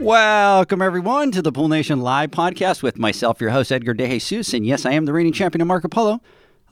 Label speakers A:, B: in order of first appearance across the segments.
A: Welcome, everyone, to the Pool Nation Live podcast with myself, your host, Edgar De Jesus. And yes, I am the reigning champion of Marco Polo,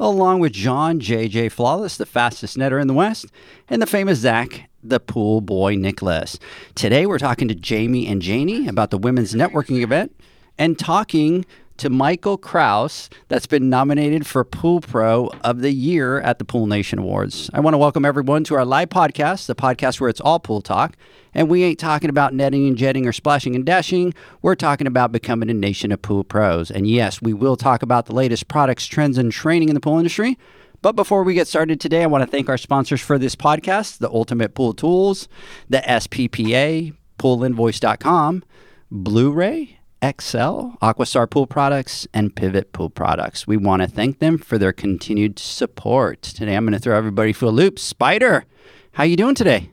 A: along with John JJ Flawless, the fastest netter in the West, and the famous Zach, the pool boy Nicholas. Today, we're talking to Jamie and Janie about the women's networking event and talking to Michael Kraus, that's been nominated for Pool Pro of the Year at the Pool Nation Awards. I want to welcome everyone to our live podcast, the podcast where it's all pool talk. And we ain't talking about netting and jetting or splashing and dashing. We're talking about becoming a nation of pool pros. And yes, we will talk about the latest products, trends, and training in the pool industry. But before we get started today, I want to thank our sponsors for this podcast the Ultimate Pool Tools, the SPPA, poolinvoice.com, Blu ray, XL, Aquastar Pool Products, and Pivot Pool Products. We want to thank them for their continued support. Today, I'm going to throw everybody for a loop. Spider, how you doing today?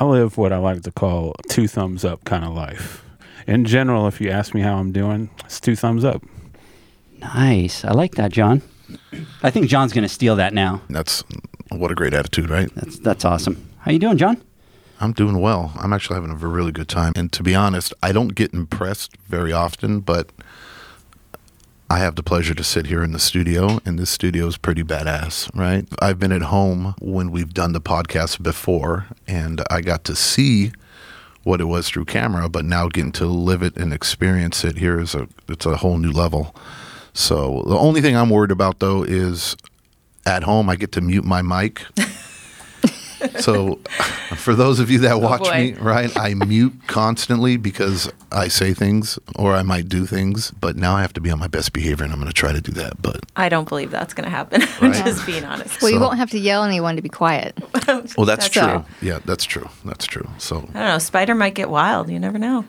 B: I live what I like to call two thumbs up kind of life. In general, if you ask me how I'm doing, it's two thumbs up.
A: Nice. I like that, John. I think John's going to steal that now.
C: That's what a great attitude, right?
A: That's that's awesome. How you doing, John?
C: I'm doing well. I'm actually having a really good time. And to be honest, I don't get impressed very often, but I have the pleasure to sit here in the studio, and this studio is pretty badass, right? I've been at home when we've done the podcast before, and I got to see what it was through camera, but now getting to live it and experience it here is a it's a whole new level. So the only thing I'm worried about though is at home I get to mute my mic. so for those of you that oh, watch
D: boy.
C: me, right, I mute constantly because I say things or I might do things, but now I have to be on my best behavior and I'm going to try to do that. But
D: I don't believe that's going to happen. I'm
C: Right.
D: just being honest.
E: Well, you
C: So-
E: w't have to yell anyone to be quiet.
C: well, that's,
D: That's
C: true.
E: all.
C: Yeah, that's true. That's true. So
D: I don't know. Spider might get wild. You never know.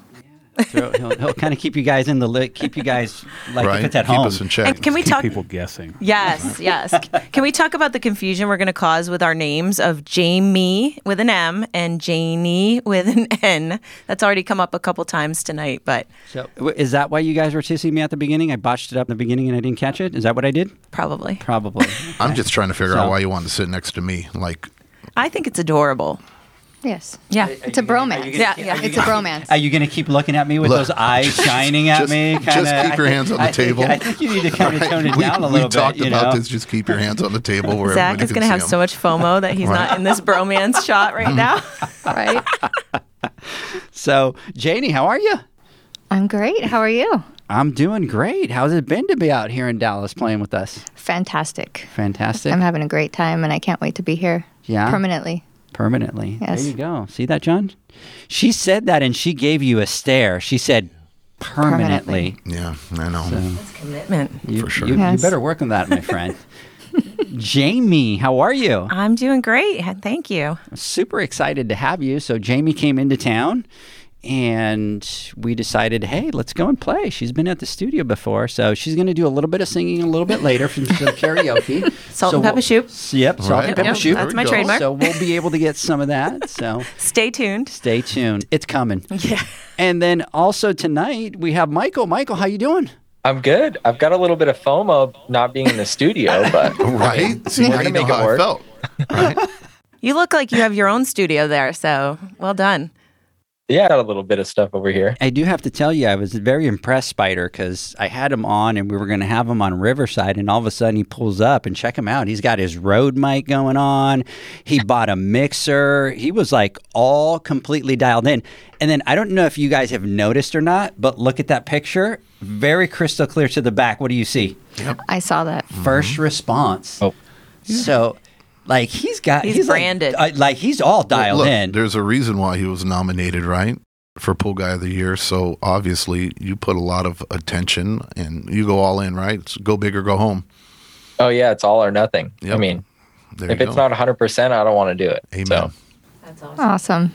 A: So he'll, he'll kind of keep you guys in the li- keep you guys like
C: right,
A: if it's at
C: keep
A: home.
C: us in check.
D: And can we
B: Keep
D: talk?
B: people guessing.
D: Yes, yes. Can we talk about the confusion we're going to cause with our names of Jamie with an M and Janie with an N? That's already come up a couple times tonight, but
A: So is that why you guys were tissing me at the beginning? I botched it up in the beginning and I didn't catch it. Is that what I did?
D: probably.
A: Probably.
C: I'm just trying to figure
A: So-
C: out why you wanted to sit next to me. Like,
D: I think it's adorable.
E: Yes.
D: Yeah.
E: It's a bromance.
D: Yeah, yeah.
E: It's a bromance.
A: Are you going to keep looking at me with
C: Look,
A: those eyes shining at
C: just-
A: me?
C: just
A: Kinda-
C: keep your hands on the
A: I think-
C: table.
A: I think you need to kind of tone it
C: we,
A: down a
C: we
A: little bit.
C: talked
A: you
C: about
A: know?
C: this. Just keep your hands on the table where
D: Zach is going to
C: have
D: have
C: 'em.
D: so much FOMO that he's
C: Right.
D: not in this bromance shot right now.
E: right?
A: So, Janie, how are you?
E: I'm great. How are you?
A: I'm doing great. How's it been to be out here in Dallas playing with us?
E: Fantastic.
A: Fantastic.
E: I'm having a great time and I can't wait to be here
A: Yeah?
E: permanently.
A: Permanently.
E: Yes.
A: There you go. See that, John? She said that and she gave you a stare. She said permanently.
C: Yeah, I know.
D: That's commitment.
A: You,
C: For sure.
A: You,
E: Yes.
A: you better work on that, my friend. Jamie, how are you?
D: I'm doing great. Thank you.
A: Super excited to have you. So, Jamie came into town and we decided, hey, let's go and play. She's been at the studio before. So, she's going to do a little bit of singing a little bit later for some karaoke.
D: Salt
A: So
D: and pepper
A: we'll-
D: soup.
A: Yep, salt
C: Right.
A: and pepper
D: Yep,
A: soup.
D: that's my trademark.
A: So, we'll be able to get some of that. So,
D: Stay tuned.
A: stay tuned. It's coming.
D: Yeah.
A: And then also tonight, we have Michael. Michael, how you doing?
F: I'm good. I've got a little bit of FOMO not being in the studio, but
C: Right? See,
F: We're gonna
C: you know
F: make it work.
C: felt. Right?
D: You look like you have your own studio there, so well done.
F: Yeah, got a little bit of stuff over here.
A: I do have to tell you, I was very impressed, Spider, because I had him on and we were going to have him on Riverside, and all of a sudden he pulls up and check him out. He's got his Rode mic going on. He bought a mixer. He was like all completely dialed in. And then I don't know if you guys have noticed or not, but look at that picture. Very crystal clear to the back. What do you see? Yep.
E: I saw that.
A: First mm-hmm. response.
F: Oh.
A: So, like, he's got,
D: He's
A: like-
D: branded.
A: uh, Like, he's all dialed
C: Look,
A: in.
C: There's a reason why he was nominated, right? for Pool Guy of the Year. So obviously, you put a lot of attention and you go all in, right? It's go big or go home.
F: Oh yeah, it's all or nothing. I mean,
C: There
F: if it's
C: go.
F: not 100%, I don't want to do it.
C: Amen.
F: So
E: Awesome.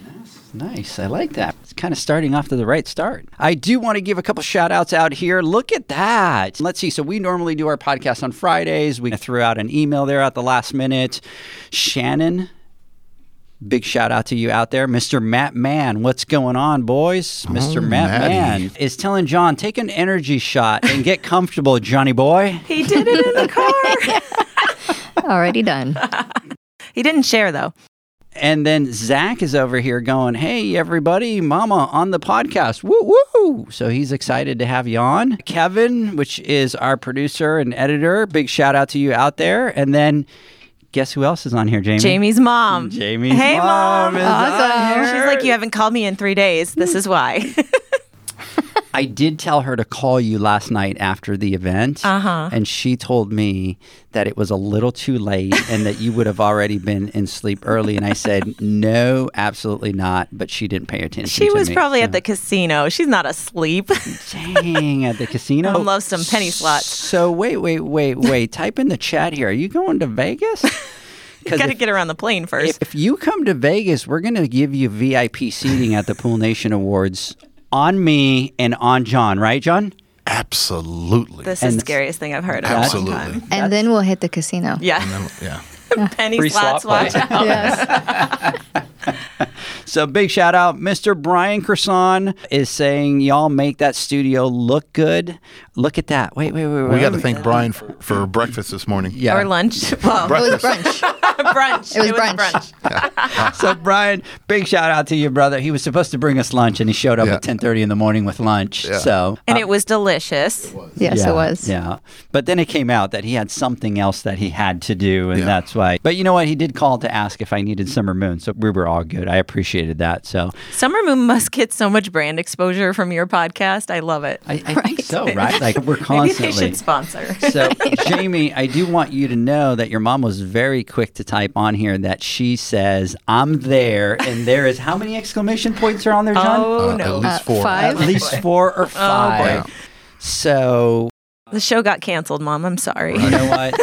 A: Nice. I like that. It's kind of starting off to the right start. I do want to give a couple shout outs out here. Look at that. Let's see. So, we normally do our podcast on Fridays. We threw out an email there at the last minute. Shannon, big shout out to you out there. Mr. Matt Mann, what's going on, boys? Mr.
C: Oh,
A: Matt
C: Matty.
A: Mann is telling John, take an energy shot and get comfortable, Johnny boy.
D: He did it in the car.
E: Already done.
D: he didn't share though.
A: And then Zach is over here going, Hey, everybody, mama on the podcast. Woo woo. So he's excited to have you on. Kevin, which is our producer and editor, big shout out to you out there. And then guess who else is on here, Jamie?
D: Jamie's mom.
A: Jamie's
D: hey,
A: mom
D: mom.
A: is on here.
D: She's like, you haven't called me in three days. This is why.
A: I did tell her to call you last night after the event.
D: Uh-huh.
A: And she told me that it was a little too late and that you would have already been in sleep early. And I said, No, absolutely not. But she didn't pay attention.
D: she was
A: me,
D: probably
A: so-
D: at the casino. She's not asleep.
A: Dang, at the casino.
D: I love some penny slots.
A: So wait, wait, wait, wait. Type in the chat here. Are you going to Vegas? Because
D: Got to
A: if,
D: get around the plane first.
A: if you come to Vegas, we're going to give you VIP seating at the Pool Nation Awards on me and on John. Right, John?
C: Absolutely.
D: this is the scariest thing I've heard in a long
C: Absolutely.
D: time.
E: And then we'll hit the casino.
D: Yeah.
C: And then- yeah.
D: penny
F: Free
D: slots,
F: slot
D: watch out.
E: Yes.
A: So big shout out, Mr. Brian Kerson is saying y'all make that studio look good. Look at that. Wait, wait, wait, wait.
C: We got to thank Brian for, for breakfast this morning.
A: Yeah.
D: Or lunch. Well,
E: It was
C: Breakfast.
E: brunch.
D: brunch.
E: It was brunch.
D: brunch.
A: so Brian, big shout out to you, brother. He was supposed to bring us lunch, and he showed up
C: Yeah.
A: at ten thirty in the morning with lunch.
C: Yeah.
A: So
D: And
A: uh,
D: it was delicious.
E: Yes,
A: yeah,
E: it was.
A: Yeah, but then it came out that he had something else that he had to do, and
C: Yeah.
A: that's why. But you know what? He did call to ask if I needed Summer Moon, so we were all good. I appreciated that. So
D: Summer Moon must get so much brand exposure from your podcast. I love it.
A: I, I think so, right? Like we're
D: Maybe
A: constantly.
D: they should sponsor.
A: So, Jamie, I do want you to know that your mom was very quick to type on here that she says, I'm there. And there is how many exclamation points are on there, John?
D: oh
C: Uh,
D: no.
C: At least
E: Uh,
C: four.
E: five?
A: At least four or five.
D: boy.
A: so,
D: The show got canceled, Mom. I'm sorry.
A: you know what?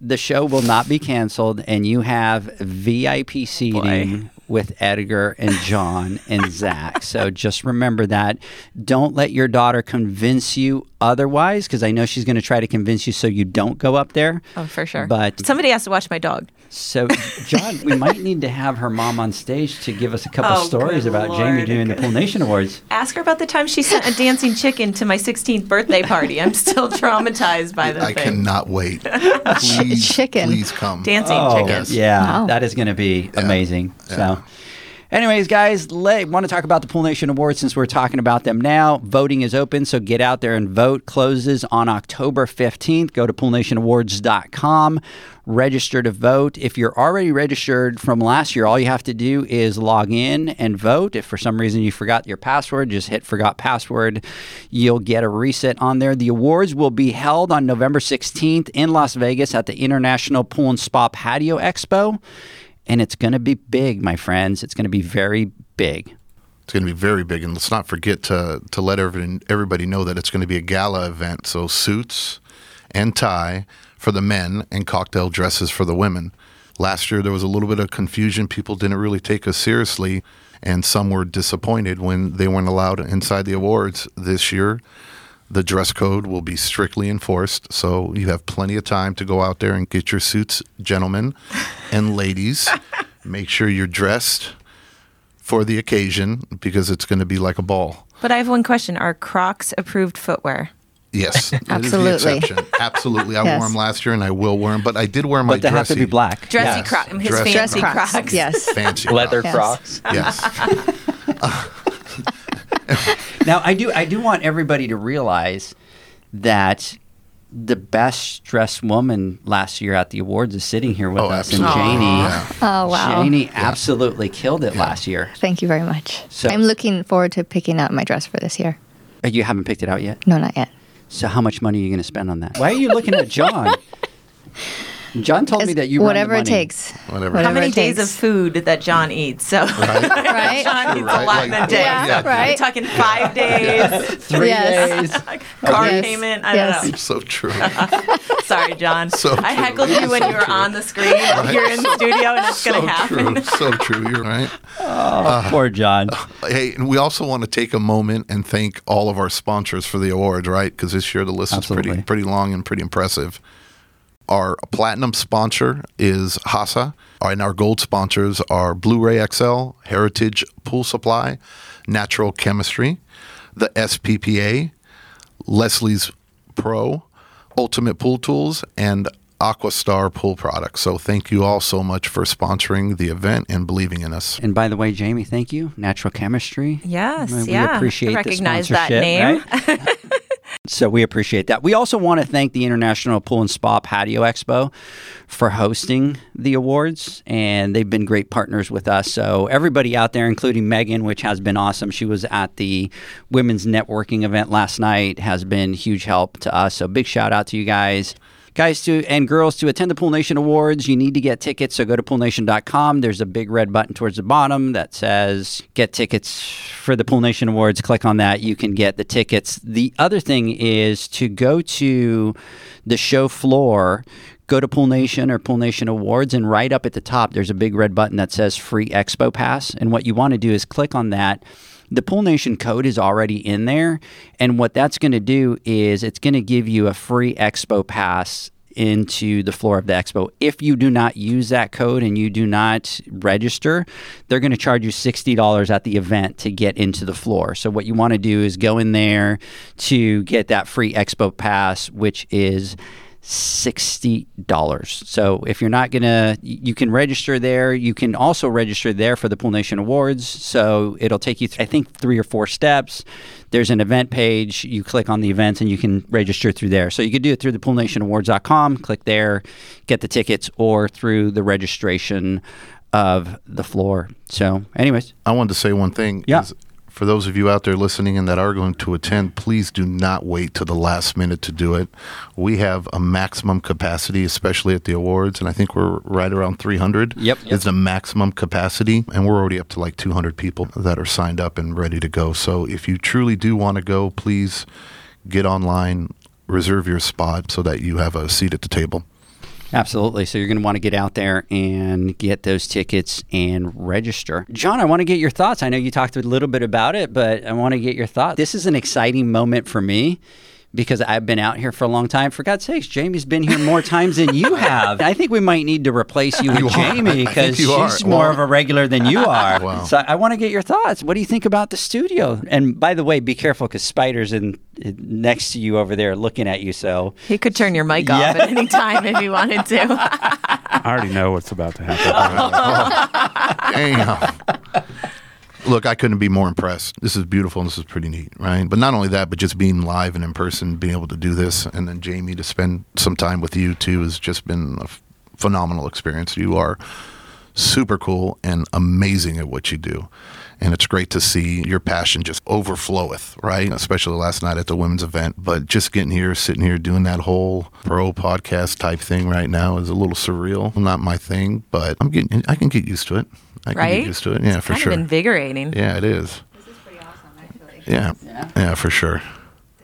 A: the show will not be canceled, and you have VIP seating with Edgar and John and Zach. So just remember that. Don't let your daughter convince you otherwise, because I know she's going to try to convince you so you don't go up there.
D: Oh, for sure.
A: But
D: somebody has to watch my dog.
A: So, John, we might need to have her mom on stage to give us a couple
D: Oh,
A: stories
D: good
A: about Jamie
D: Lord.
A: doing the Pool Nation Awards.
D: Ask her about the time she sent a dancing chicken to my 16th birthday party. I'm still traumatized by the
C: I
D: thing.
C: cannot wait. Please,
E: Chicken.
C: please come.
D: Dancing
A: Oh,
D: chicken.
A: yeah,
E: Wow.
A: that is going to be amazing.
C: Yeah.
A: So. Anyways, guys, let, want to talk about the Pool Nation Awards since we're talking about them now. Voting is open, so get out there and vote. Closes on October 15th. Go to poolnationawards.com, register to vote. If you're already registered from last year, all you have to do is log in and vote. If for some reason you forgot your password, just hit forgot password. You'll get a reset on there. The awards will be held on November 16th in Las Vegas at the International Pool and Spa Patio Expo and it's going to be big, my friends. It's going to be very big.
C: It's going to be very big, and let's not forget to to let everybody know that it's going to be a gala event. So suits and tie for the men, and cocktail dresses for the women. Last year there was a little bit of confusion. People didn't really take us seriously, and some were disappointed when they weren't allowed inside the awards. This year, the dress code will be strictly enforced, so you have plenty of time to go out there and get your suits, gentlemen and ladies. Make sure you're dressed for the occasion because it's going to be like a ball.
D: But I have one question. Are Crocs approved footwear?
C: Yes, that is the
E: Absolutely.
C: exception. Absolutely, I
E: Yes.
C: wore them last year, and I will wear them. But I did wear my
A: But they have to
C: dressy,
A: be black.
D: Dressy
A: Yes.
D: Crocs. His
C: Dressy
D: fancy Crocs.
E: Crocs. Yes.
C: fancy
F: Leather
C: Crocs.
E: Yes.
C: Yes,
A: Now, I do, I do want everybody to realize that the best dressed woman last year at the awards is sitting here with
C: Oh,
A: us,
C: absolutely.
A: and Janie.
C: Yeah.
E: Oh, wow.
A: Janie absolutely killed it last year.
E: Thank you very much.
A: So-
E: I'm looking forward to picking out my dress for this year.
A: Uh, You haven't picked it out yet.
E: No, not yet.
A: So, how much money are you going to spend on that? Why are you looking at John? John told me that you run the
E: whatever it takes.
C: Whatever.
D: How many
E: it
D: days of food that John eats? So
E: Right?
D: John eats
C: Right,
D: a lot in a day.
E: Yeah,
C: yeah.
D: We're
E: right.
D: talking five days,
A: Three
E: Yes.
A: days.
D: car
E: Yes.
D: payment. I
E: Yes.
D: don't know.
C: So true.
D: Sorry, John.
C: So
D: I
C: true.
D: heckled you when
C: So
D: you were
C: true.
D: on the screen. You're in the studio, and it's
C: so
D: going to happen.
C: true. So true. You're right.
A: Oh, uh, poor John.
C: Uh, hey, and we also want to take a moment and thank all of our sponsors for the awards, right? Because this year the list is pretty pretty long and pretty impressive. Our platinum sponsor is Hasa, and our gold sponsors are Blu-ray XL, Heritage Pool Supply, Natural Chemistry, the SPPA, Leslie's Pro, Ultimate Pool Tools, and Aquastar Pool Products. So thank you all so much for sponsoring the event and believing in us.
A: And by the way, Jamie, thank you. Natural chemistry.
D: Yes,
A: We
D: yeah.
A: appreciate
D: I
A: the
D: recognize that
A: sponsorship,
D: name.
A: right? so we appreciate that. We also want to thank the International Pool and Spa Patio Expo for hosting the awards, and they've been great partners with us. So everybody out there, including Megan, which has been awesome. She was at the women's networking event last night, has been huge help to us. So big shout out to you guys. Guys to and girls to attend the Pool Nation Awards, you need to get tickets. So go to poolnation.com. There's a big red button towards the bottom that says get tickets for the Pool Nation Awards. Click on that. You can get the tickets. The other thing is to go to the show floor, go to Pool Nation or Pool Nation Awards, and right up at the top, there's a big red button that says free Expo Pass. And what you want to do is click on that the Pool Nation code is already in there. And what that's going to do is it's going to give you a free expo pass into the floor of the expo. If you do not use that code and you do not register, they're going to charge you $60 at the event to get into the floor. So what you want to do is go in there to get that free expo pass, which is $60. So if you're not going to, you can register there. You can also register there for the Pool Nation Awards. So it'll take you, th- I think, three or four steps. There's an event page. You click on the events and you can register through there. So you could do it through the poolnationawards.com, click there, get the tickets, or through the registration of the floor. So, anyways,
C: I wanted to say one thing.
A: Yeah.
C: is For those of you out there listening and that are going to attend, please do not wait to the last minute to do it. We have a maximum capacity, especially at the awards, and I think we're right around 300.
A: Yep.
C: Is the maximum capacity, and we're already up to like 200 people that are signed up and ready to go. So if you truly do want to go, please get online, reserve your spot so that you have a seat at the table.
A: Absolutely. So you're going to want to get out there and get those tickets and register. John, I want to get your thoughts. I know you talked a little bit about it, but I want to get your thoughts. This is an exciting moment for me because I've been out here for a long time. For God's sakes, Jamie's been here more times than you have. I think we might need to replace you with
C: You are.
A: Jamie because
C: you are.
A: she's more
C: Well-
A: of a regular than you are.
C: Wow.
A: So I want to get your thoughts. What do you think about the studio? And by the way, be careful because Spider's in, in next to you over there looking at you. So
D: He could turn your mic
A: Yeah.
D: off at any time if he wanted to.
B: I already know what's about to happen.
C: Damn. Look, I couldn't be more impressed. This is beautiful and this is pretty neat, right? But not only that, but just being live and in person, being able to do this, and then Jamie to spend some time with you too has just been a f- phenomenal experience. You are super cool and amazing at what you do. And it's great to see your passion just overfloweth, right? Especially last night at the women's event. But just getting here, sitting here, doing that whole pro podcast type thing right now is a little surreal. Not my thing, but I'm getting, I can get used to it. I can
D: Right?
C: get used to it. Yeah, for
D: kind
C: sure.
D: of invigorating.
C: Yeah, it is. Yeah. yeah, for sure.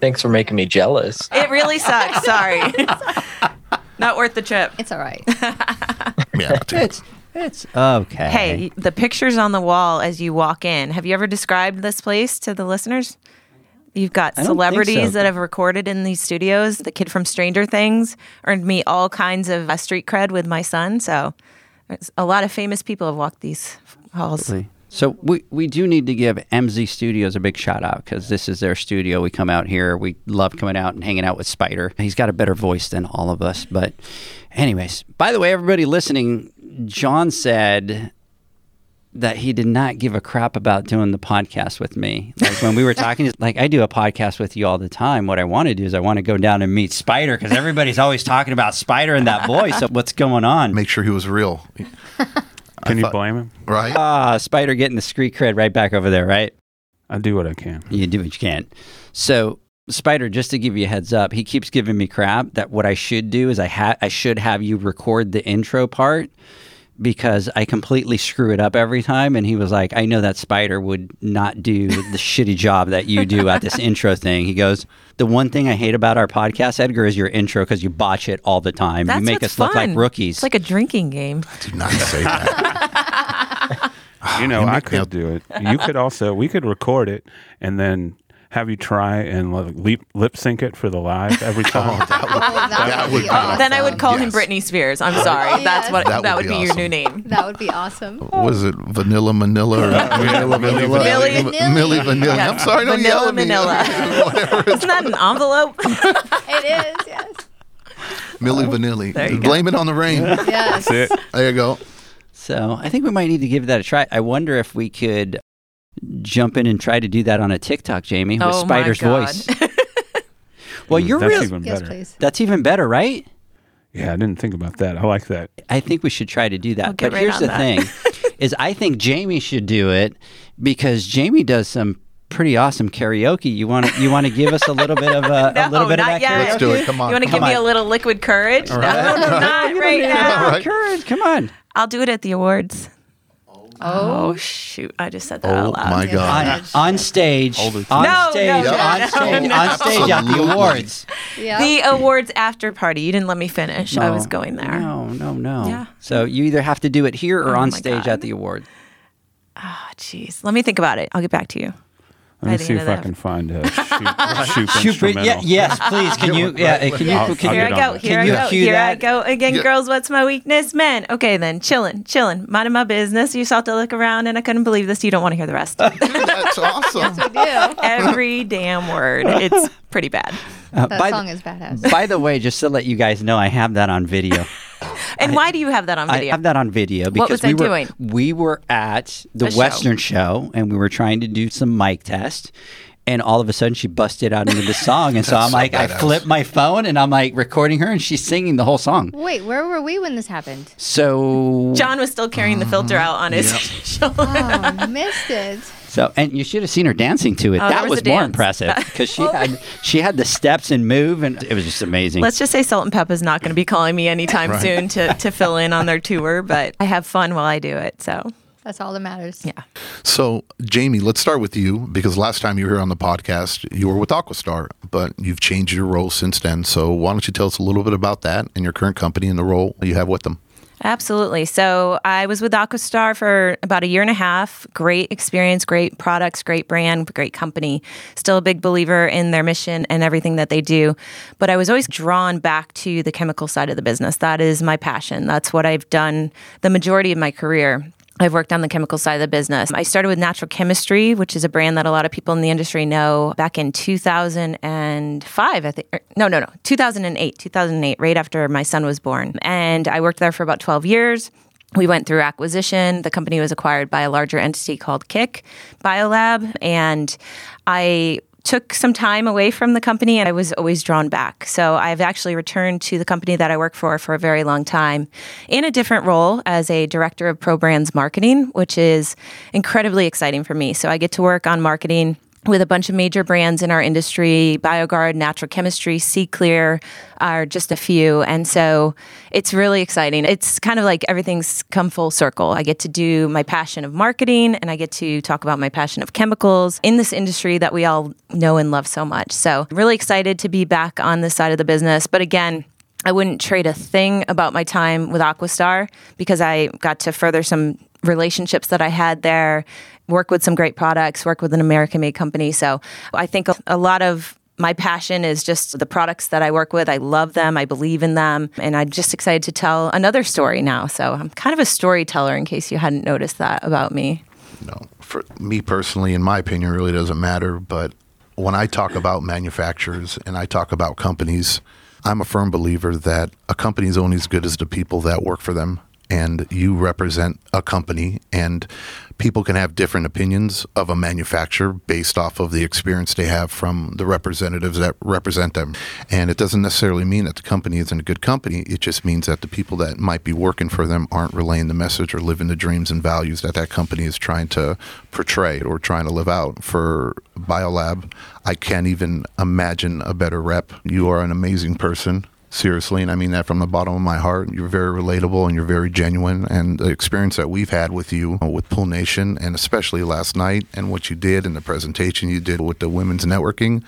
F: Thanks for making me jealous.
D: It really sucks. Sorry. Not worth the trip.
E: It's all right.
C: Yeah, I'll take it.
A: it's it's okay.
D: Hey, the pictures on the wall as you walk in. Have you ever described this place to the listeners? You've got
A: I don't think
D: celebrities
A: so.
D: that have recorded in these studios. The kid from Stranger Things earned me all kinds of uh, street cred with my son. So there's a lot of famous people have walked these halls.
A: So we, we do need to give MZ Studios a big shout out because this is their studio. We come out here. We love coming out and hanging out with Spider. He's got a better voice than all of us. But, anyways, by the way, everybody listening, John said that he did not give a crap about doing the podcast with me. Like when we were talking, he's like I do a podcast with you all the time. What I want to do is I want to go down and meet Spider because everybody's always talking about Spider and that voice. So what's going on?
C: Make sure he was real,
B: Can you
C: thought-
B: blame him?
C: right?
A: Ah, Spider getting the street cred right back over there, right?
B: I do what I can.
A: You do what you can. So Spider, just to give you a heads up, he keeps giving me crap that what I should do is I ha- I should have you record the intro part because I completely screw it up every time. And he was like, I know that Spider would not do the shitty job that you do at this intro thing. He goes, The one thing I hate about our podcast, Edgar, is your intro because you botch it all the time.
D: That's
A: you make
D: what's
A: us look like rookies.
D: It's like a drinking game.
C: Do not say that.
B: You ah,
C: know,
B: I could do it. You could also, we could record it and then have you try and like, lip, lip sync it for the live every oh, time.
E: Oh, that,
C: that
E: would
C: would
E: be
C: be
E: awesome.
D: Then I would call him Britney Spears. I'm sorry. Oh,
E: That's
D: what
C: That
D: that,
C: would
D: would,
C: be
D: be, your new name.
E: That would be awesome.
C: was it Vanilla Manila or Vanilla Millie
D: Millie.
C: Vanilla? Millie Vanilla.
D: Yes.
C: I'm sorry, don't yell
D: Vanilla
C: at.
D: Manila.
C: Whatever.
D: Isn't that an envelope?
E: It is, yes.
C: Milli Vanilli.
D: There you go.
C: Blame it on the rain.
E: Yes.
B: That's it.
C: There you go.
A: So I think we might need to give that a try. I wonder if we could jump in and try to do that on a TikTok, Jamie, with
D: oh
A: Spider's
D: my God.
A: voice. Well, mm, you're
B: That's
A: real.
B: even
E: Yes,
B: better.
E: please.
A: That's even better, right?
B: Yeah, I didn't think about that. I like that.
A: I think we should try to do that.
D: I'll
A: but
D: right
A: here's the
D: that.
A: thing: is I think Jamie should do it because Jamie does some pretty awesome karaoke. You want to you want to give us a little bit of a, a little bit of
D: not
A: that
D: yet.
A: karaoke?
C: Let's do it. Come on.
D: You want to
C: Come
D: give me a little liquid courage?
A: right.
D: No, not right now.
C: All right.
A: Courage, come on.
D: I'll do it at the awards. Oh, oh, shoot! I just said that
C: Oh
D: out loud.
C: my God.
A: On, on stage,
B: Hold
A: on
D: No,
A: stage,
D: no, no,
A: on
D: no,
A: stage,
D: no.
A: on stage at the
C: Absolutely.
A: awards.
E: Yeah.
D: The awards after party. You didn't let me finish. I was
A: No,
D: going there.
A: No, no, no.
D: Yeah.
A: So you either have to do it here or
D: Oh
A: on
D: my
A: stage
D: God.
A: at the award.
D: Oh, jeez. Let me think about it. I'll get back to you.
B: Let me see if I
D: that.
B: can find a shoot, shoot
A: Shoot, but- yeah,
B: instrumental.
A: yes, please. Can you? Yeah, can you?
B: I'll-
A: can
B: I'll
D: Here? I go. Here I go.
A: cue
D: Here I go again.
C: Yeah.
D: Girls, what's my weakness? Men. Okay, then chilling, chilling, minding my business. You saw to look around, and I couldn't believe this. You don't want to hear the rest.
C: That's awesome.
E: yes, we do.
D: Every damn word. It's pretty bad.
A: Uh,
E: That song
A: the,
E: is badass.
A: by the way, just to let you guys know, I have that on video.
D: And why do you have that on video?
A: I have that on video because
D: was
A: we
D: I
A: were
D: doing?
A: we were at the
D: A.
A: Western show and we were trying to do some mic test. And all of a sudden, she busted out into the song, and so I'm
C: so
A: like, I
C: badass.
A: flip my phone, and I'm like recording her, and she's singing the whole song.
E: Wait, where were we when this happened?
A: So,
D: John was still carrying the filter out on his
C: Yep.
D: shoulder.
E: Oh, missed it.
A: So, and you should have seen her dancing to it.
D: Oh,
A: that
D: was
A: was, more
D: dance.
A: impressive because she had she had the steps and move, and it was just amazing.
D: Let's just say Salt and Pep is not going to be calling me anytime
C: Right.
D: soon to, to fill in on their tour, but I have fun while I do it. So,
E: That's all that matters.
D: yeah.
C: So, Jamie, let's start with you because last time you were here on the podcast, you were with Aquastar, but you've changed your role since then. So, why don't you tell us a little bit about that and your current company and the role you have with them?
D: Absolutely. So I was with Aquastar for about a year and a half. Great experience, great products, great brand, great company. Still a big believer in their mission and everything that they do. But I was always drawn back to the chemical side of the business. That is my passion. That's what I've done the majority of my career. I've worked on the chemical side of the business. I started with Natural Chemistry, which is a brand that a lot of people in the industry know back in 2005, I think. or- No, no, no, 2008, 2008, right after my son was born. And I worked there for about 12 years. We went through acquisition. The company was acquired by a larger entity called KIK Biolab. And I took some time away from the company and I was always drawn back. So I've actually returned to the company that I work for for a very long time in a different role as a director of pro brands marketing, which is incredibly exciting for me. So I get to work on marketing with a bunch of major brands in our industry, BioGuard, Natural Chemistry, SeaKlear are just a few. And so it's really exciting. It's kind of like everything's come full circle. I get to do my passion of marketing and I get to talk about my passion of chemicals in this industry that we all know and love so much. So really excited to be back on this side of the business. But again, I wouldn't trade a thing about my time with Aquastar because I got to further some relationships that I had there, work with some great products, work with an American made company. So I think a, lot of my passion is just the products that I work with. I love them, I believe in them, and I'm just excited to tell another story now. So I'm kind of a storyteller in case you hadn't noticed that about me.
C: No, for me personally, in my opinion, really doesn't matter. But when I talk about manufacturers and I talk about companies, I'm a firm believer that a company is only as good as the people that work for them. And you represent a company and people can have different opinions of a manufacturer based off of the experience they have from the representatives that represent them. And it doesn't necessarily mean that the company isn't a good company. It just means that the people that might be working for them aren't relaying the message or living the dreams and values that that company is trying to portray or trying to live out. For Biolab, I can't even imagine a better rep. You are an amazing person seriously, and I mean that from the bottom of my heart. You're very relatable and you're very genuine. And the experience that we've had with you, uh, with Pool Nation, and especially last night, and what you did and the presentation you did with the women's networking,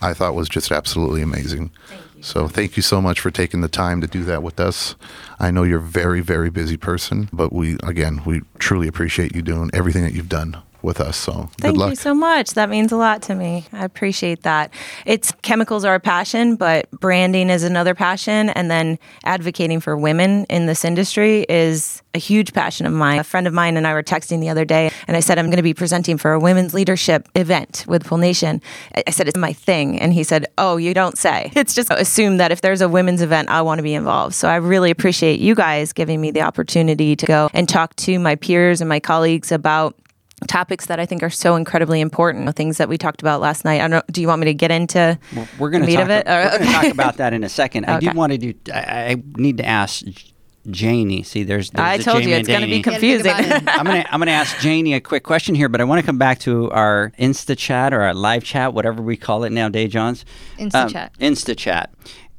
C: I thought was just absolutely amazing. So thank you so much for taking the time to do that with us. I know you're a very, very busy person, but we again we truly appreciate you doing everything that you've done with us. So
D: Thank
C: good luck.
D: you so much. That means a lot to me. I appreciate that. It's chemicals are a passion, but branding is another passion. And then advocating for women in this industry is a huge passion of mine. A friend of mine and I were texting the other day, and I said, I'm going to be presenting for a women's leadership event with Pool Nation. I I said, It's my thing. And he said, Oh, you don't say. It's just assume that if there's a women's event, I want to be involved. So I really appreciate you guys giving me the opportunity to go and talk to my peers and my colleagues about topics that I think are so incredibly important, things that we talked about last night. I don't know, do you want me to get into
A: We're going to
D: meat
A: talk,
D: of it?
A: we're
D: Or-
A: gonna talk about that in a second. I do want to do. I, I need to ask J- Janie. See, there's. there's
D: I
A: a
D: told
A: Jamie
D: you it's going to be
A: Danny.
E: gotta think
D: confusing.
A: I'm gonna I'm gonna ask Janie a quick question here, but I want to come back to our Insta chat or our live chat, whatever we call it nowadays, Johns.
E: Insta um, chat.
A: Insta chat.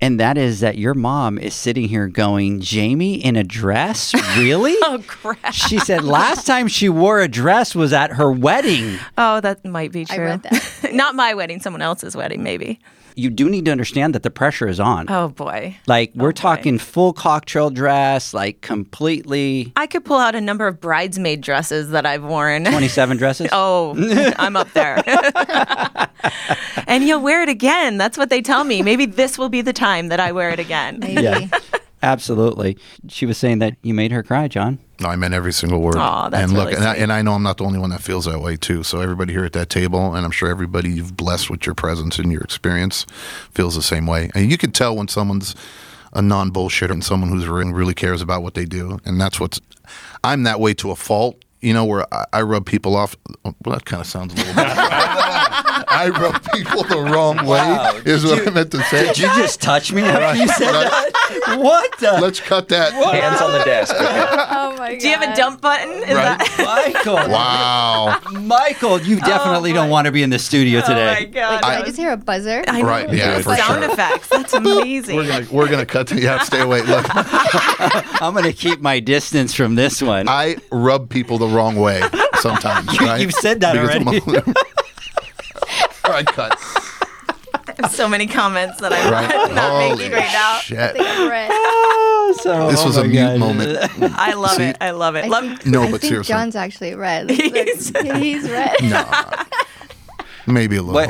A: And that is that your mom is sitting here going, Jamie in a dress? Really?
D: oh, crap.
A: She said last time she wore a dress was at her wedding.
D: Oh, that might be true.
E: I
D: true.
E: read that.
D: Not my wedding, someone else's wedding, maybe.
A: You do need to understand that the pressure is on.
D: Oh, boy.
A: Like we're oh,
D: boy.
A: talking full cocktail dress, like completely
D: I could pull out a number of bridesmaid dresses that I've worn.
A: 27 dresses.
D: Oh, I'm up there. and you'll wear it again. That's what they tell me. Maybe this will be the time that I wear it again.
E: Maybe.
A: Yeah. Absolutely. She was saying that you made her cry, John.
C: No, I meant every single word.
D: Aw, that's
C: and look,
D: really
C: and, I, and I know I'm not the only one that feels that way too. So everybody here at that table, and I'm sure everybody you've blessed with your presence and your experience, feels the same way. And you can tell when someone's a non bullshitter and someone who's really, really cares about what they do. And that's what's. I'm that way to a fault. You know, where I, I rub people off. Oh, well, that kind of sounds a little bit. I rub people the wrong way,
A: Wow.
C: is what I meant to say.
A: Did you just touch me after you said
C: Right.
A: that? What the?
C: Let's cut that.
F: Hands on the desk. Okay.
E: Oh my god.
D: Do you have a dump button? Is
C: Right.
D: that?
A: Michael.
C: Wow.
A: Michael, you oh definitely don't want to be in the studio today.
D: Oh, my. God.
E: Wait, did I just hear a buzzer?
D: I know.
C: Right, yeah,
D: The
C: for
D: sound
C: sure.
D: effects. That's amazing.
C: We're gonna we're gonna cut. To, yeah, stay away. Look,
A: I'm going to keep my distance from this one.
C: I rub people the wrong way sometimes. right?
A: you've said that
C: Because
A: already.
C: I'm- All right, cut.
D: so many comments that I'm
C: Right.
D: not
C: Holy
D: making right now.
E: I
C: Shit.
E: think I'm red.
A: Oh, ah, so,
C: This
A: oh
C: was a
A: my
C: mute
A: God.
C: moment.
D: I love
C: See?
D: it. I love it.
E: I
D: Love,
C: No,
E: I
C: but
E: think
C: seriously.
E: John's actually red. Look, look,
D: He's-
E: he's red.
C: No, maybe a little.
A: What?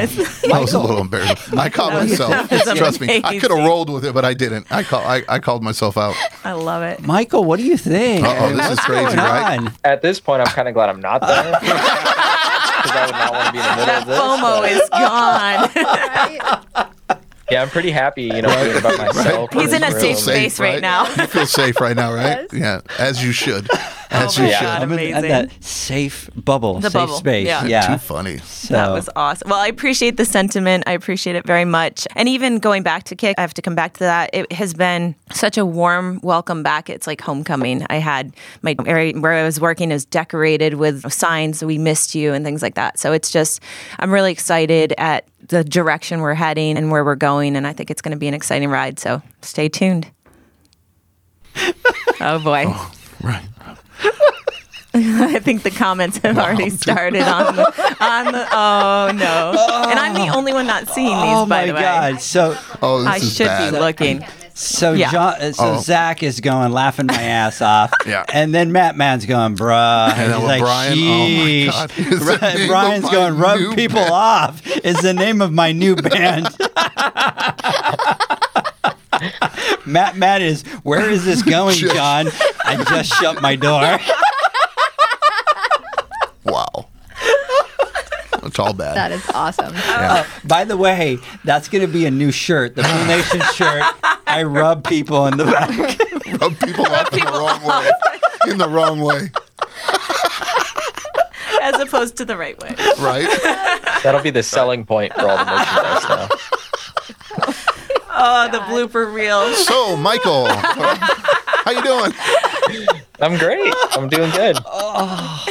C: I was a little embarrassed. I
D: caught
C: myself. Trust me, I could have rolled with it, but I didn't. I call. I, I called myself out.
D: I love it.
A: Michael, what do you think?
C: Uh-oh, this is crazy, right?
F: At this point, I'm kind of glad I'm not there. Because I would not want to be in the middle
D: That
F: of this.
D: FOMO is gone.
E: Right?
F: Yeah, I'm pretty happy, you know, being about myself.
D: He's in a
F: this
D: safe
F: room.
D: space right now.
C: You feel safe right now, right?
E: Yes.
C: Yeah, as you should. As
D: Oh
C: you
D: my
C: should.
D: God.
A: I'm in, in
D: Amazing.
A: that safe bubble,
D: The
A: safe
D: bubble,
A: space.
D: yeah.
A: Yeah.
C: Too funny.
A: So,
D: That was awesome. Well, I appreciate the sentiment. I appreciate it very much. And even going back to KIK, I have to come back to that. It has been such a warm welcome back. It's like homecoming. I had my area where I was working is decorated with signs, we missed you, and things like that. So it's just, I'm really excited at the direction we're heading and where we're going. And I think it's going to be an exciting ride. So stay tuned. oh, boy.
C: Oh, right.
D: I think the comments have already started on the, on the. Oh no! And I'm the only one not seeing these.
A: oh
D: by
A: my
D: the way.
A: God. So,
C: Oh, this
D: I
C: is
D: should
C: bad.
D: be looking.
A: So,
D: Yeah.
A: John, uh, so
C: Oh.
A: Zach is going laughing my ass off.
C: Yeah.
A: And then Matt Mann's going, bruh.
C: And then
A: He's like,
C: Brian, oh my
A: "Sheesh."
C: God. Is the
A: Bri-
C: name of
A: Brian's
C: my
A: going, rub people
C: band.
A: off. Is the name of my new band. Matt Matt is, where is this going, John? I just shut my door.
C: Wow. That's It's all bad.
E: That is awesome.
C: yeah.
A: Oh, by the way, that's going to be a new shirt, the Pool Nation shirt. I rub people in the back.
C: Rub people off in the wrong way. In the wrong way,
D: As opposed to the right way.
C: right?
F: That'll be the selling point for all the merchandise now.
D: Oh, the blooper reel.
C: So, Michael, how you doing?
F: I'm great. I'm doing good.
A: Oh,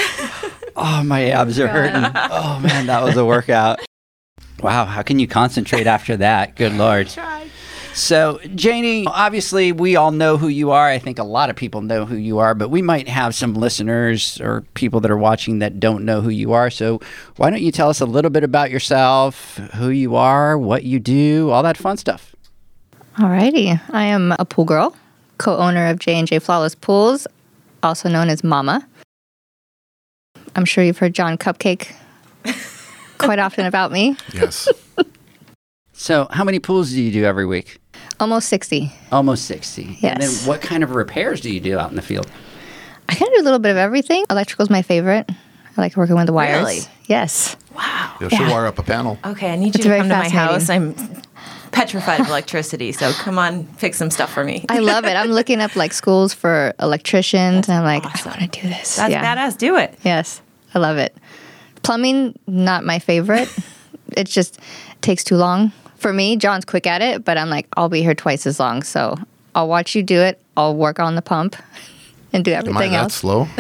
A: Oh, my abs are hurting. Oh, man, that was a workout. Wow, how can you concentrate after that? Good Lord. So, Janie, obviously, we all know who you are. I think a lot of people know who you are, but we might have some listeners or people that are watching that don't know who you are. So, why don't you tell us a little bit about yourself, who you are, what you do, all that fun stuff?
E: Alrighty. I am a pool girl, co-owner of J&J Flawless Pools, also known as Mama. I'm sure you've heard John Cupcake quite often about me.
C: Yes.
A: So, how many pools do you do every week?
E: Almost 60.
A: Almost 60. Yes. And then, what kind of repairs do you do out in the field?
E: I kind of do a little bit of everything. Electrical's my favorite. I like working with the wires.
D: Really?
E: Yes. Wow.
C: You should wire up a panel.
D: Okay, I need
E: It's
D: you to
E: very
D: come to my house. I'm petrified of electricity, so come on, fix some stuff for me.
E: I love it. I'm looking up like schools for electricians, and I'm like,
D: awesome.
E: I want to do this.
D: That's
E: Yeah.
D: badass. Do it.
E: Yes, I love it. Plumbing, not my favorite. it just takes too long for me. John's quick at it, but I'm like, I'll be here twice as long. So I'll watch you do it. I'll work on the pump and do
C: Am I
E: everything
C: that
E: else.
C: slow?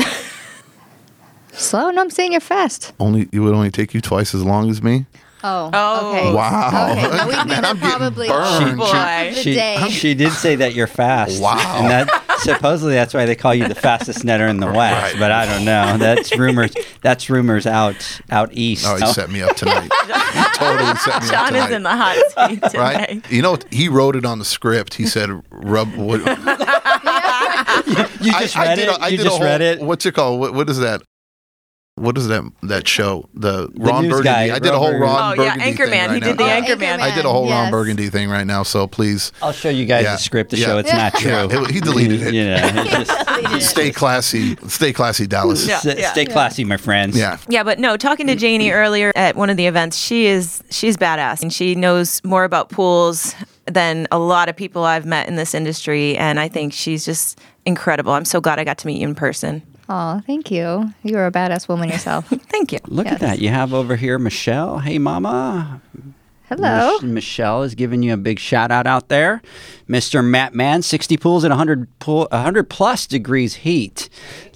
E: Slow? No, I'm saying you're fast.
C: Only it would only take you twice as long as me.
E: Oh,
D: Oh.
E: okay.
C: Wow.
E: Okay, now we
C: Man, I'm
E: probably
C: burned.
D: Boy.
E: the
A: She,
E: day.
A: she did say that you're fast.
C: Wow.
A: And that supposedly that's why they call you the fastest netter in the West.
C: Right.
A: But I don't know. That's rumors. That's rumors out out east.
C: Oh, he set me up tonight. He totally set me up
D: John
C: tonight.
D: is in the hot seat today.
C: right? You know, he wrote it on the script. He said, "Rub." What,
A: you just
C: I, I
A: read
C: did
A: it.
C: a- I
A: you
C: did
A: just
C: a whole,
A: read it.
C: What's it called? What, what is that? What is that that show? The, Ron
A: news
C: Burgundy.
A: guy,
C: I did a
A: Ron
C: whole
A: Burgundy.
C: Ron
D: Oh, yeah,
C: Burgundy thing
D: Anchorman.
C: right
D: He did
C: now.
D: the
E: Oh,
D: Anchorman.
C: I did a whole Ron. Burgundy thing right now. So please
A: I'll show you guys
C: Yeah.
A: the script to
C: Yeah.
A: show it's not true.
C: Yeah, it- he deleted it.
A: You know, it's just,
C: stay classy. Stay classy, Dallas.
D: Yeah.
A: s- stay classy, my friends.
C: Yeah.
D: Yeah, but no, talking to Janie earlier at one of the events, she is she's badass and she knows more about pools than a lot of people I've met in this industry and I think she's just incredible. I'm so glad I got to meet you in person.
E: Oh, thank you. You're a badass woman yourself.
D: Thank you.
A: Look at that. You have over here Michelle. Hey, Mama.
E: Hello.
A: Mich- Michelle is giving you a big shout out out there. Mr. Matt Mann, 60 pools at 100, pool, 100 plus degrees heat.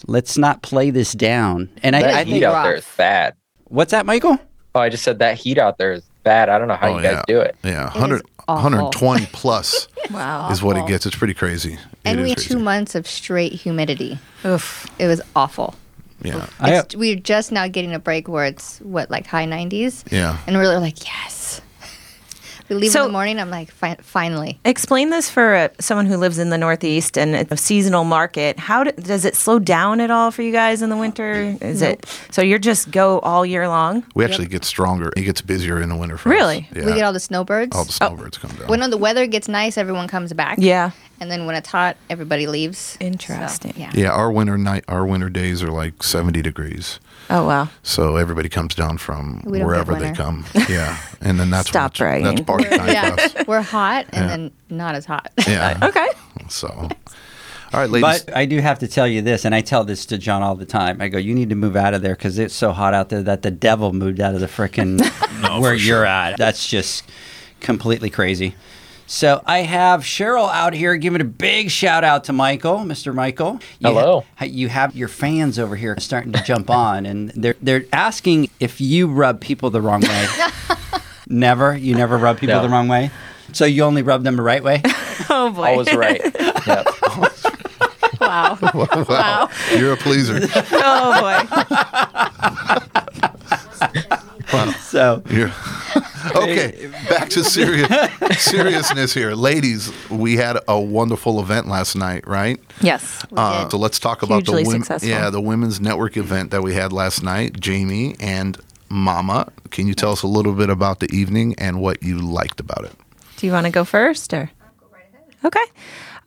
A: Let's not play this down. And
F: That
A: I, I
F: heat
A: think,
F: out there is bad.
A: what's that, Michael?
F: Oh, I just said that heat out there is bad. I don't know how
C: Oh,
F: you guys
C: yeah.
F: do it.
C: Yeah. 100,
E: awful.
C: 120 plus
E: Wow.
C: is what it gets. It's pretty crazy. It
E: And we
C: crazy.
E: two months of straight humidity.
D: Oof.
E: It was awful.
C: Yeah.
A: I,
E: we're just now getting a break where it's what like high 90s,
C: Yeah.
E: and we're like, yes. We leave
D: So-
E: in the morning. I'm like, fi- finally.
D: Explain this for uh, someone who lives in the Northeast and it's a seasonal market. How do, does it slow down at all for you guys in the winter? Is it so you're just go all year long?
C: We actually get stronger. It gets busier in the winter for us.
D: Really?
C: Yeah.
E: We get all the snowbirds.
C: all the snowbirds come down.
E: when the weather gets nice, everyone comes back.
D: Yeah.
E: And then when it's hot, everybody leaves.
D: Interesting.
E: So, yeah.
C: yeah, our winter night, our winter days are like 70 degrees.
D: Oh wow.
C: So everybody comes down from
E: We don't get
C: wherever they come. Yeah, and then that's
D: Stop
C: when it's-
D: bragging.
C: That's party time
E: Yeah.
C: us.
E: We're hot and
C: Yeah.
E: then not as hot.
C: Yeah.
D: Okay.
C: So, all right, ladies.
A: but I do have to tell you this, and I tell this to John all the time. I go, you need to move out of there because it's so hot out there that the devil moved out of the frickin' where you're at. That's just completely crazy. So I have Cheryl out here giving a big shout out to Michael, Mr. Michael. You
F: Hello.
A: ha- you have your fans over here starting to jump on, and they're they're asking if you rub people the wrong way. never, you never rub people
F: No.
A: the wrong way. So you only rub them the right way.
D: Oh boy.
F: Always right. yep.
E: wow.
C: wow, you're a pleaser.
D: oh boy.
A: So
C: You're okay. Back to serious seriousness here, ladies. We had a wonderful event last night, right?
D: Yes.
C: Uh,
E: did.
C: so let's talk about the
D: Hugely
C: women,
D: successful.
C: yeah, the women's network event that we had last night. Jamie and Mama, can you tell us a little bit about the evening and what you liked about it?
D: Do you want to go first or? Okay.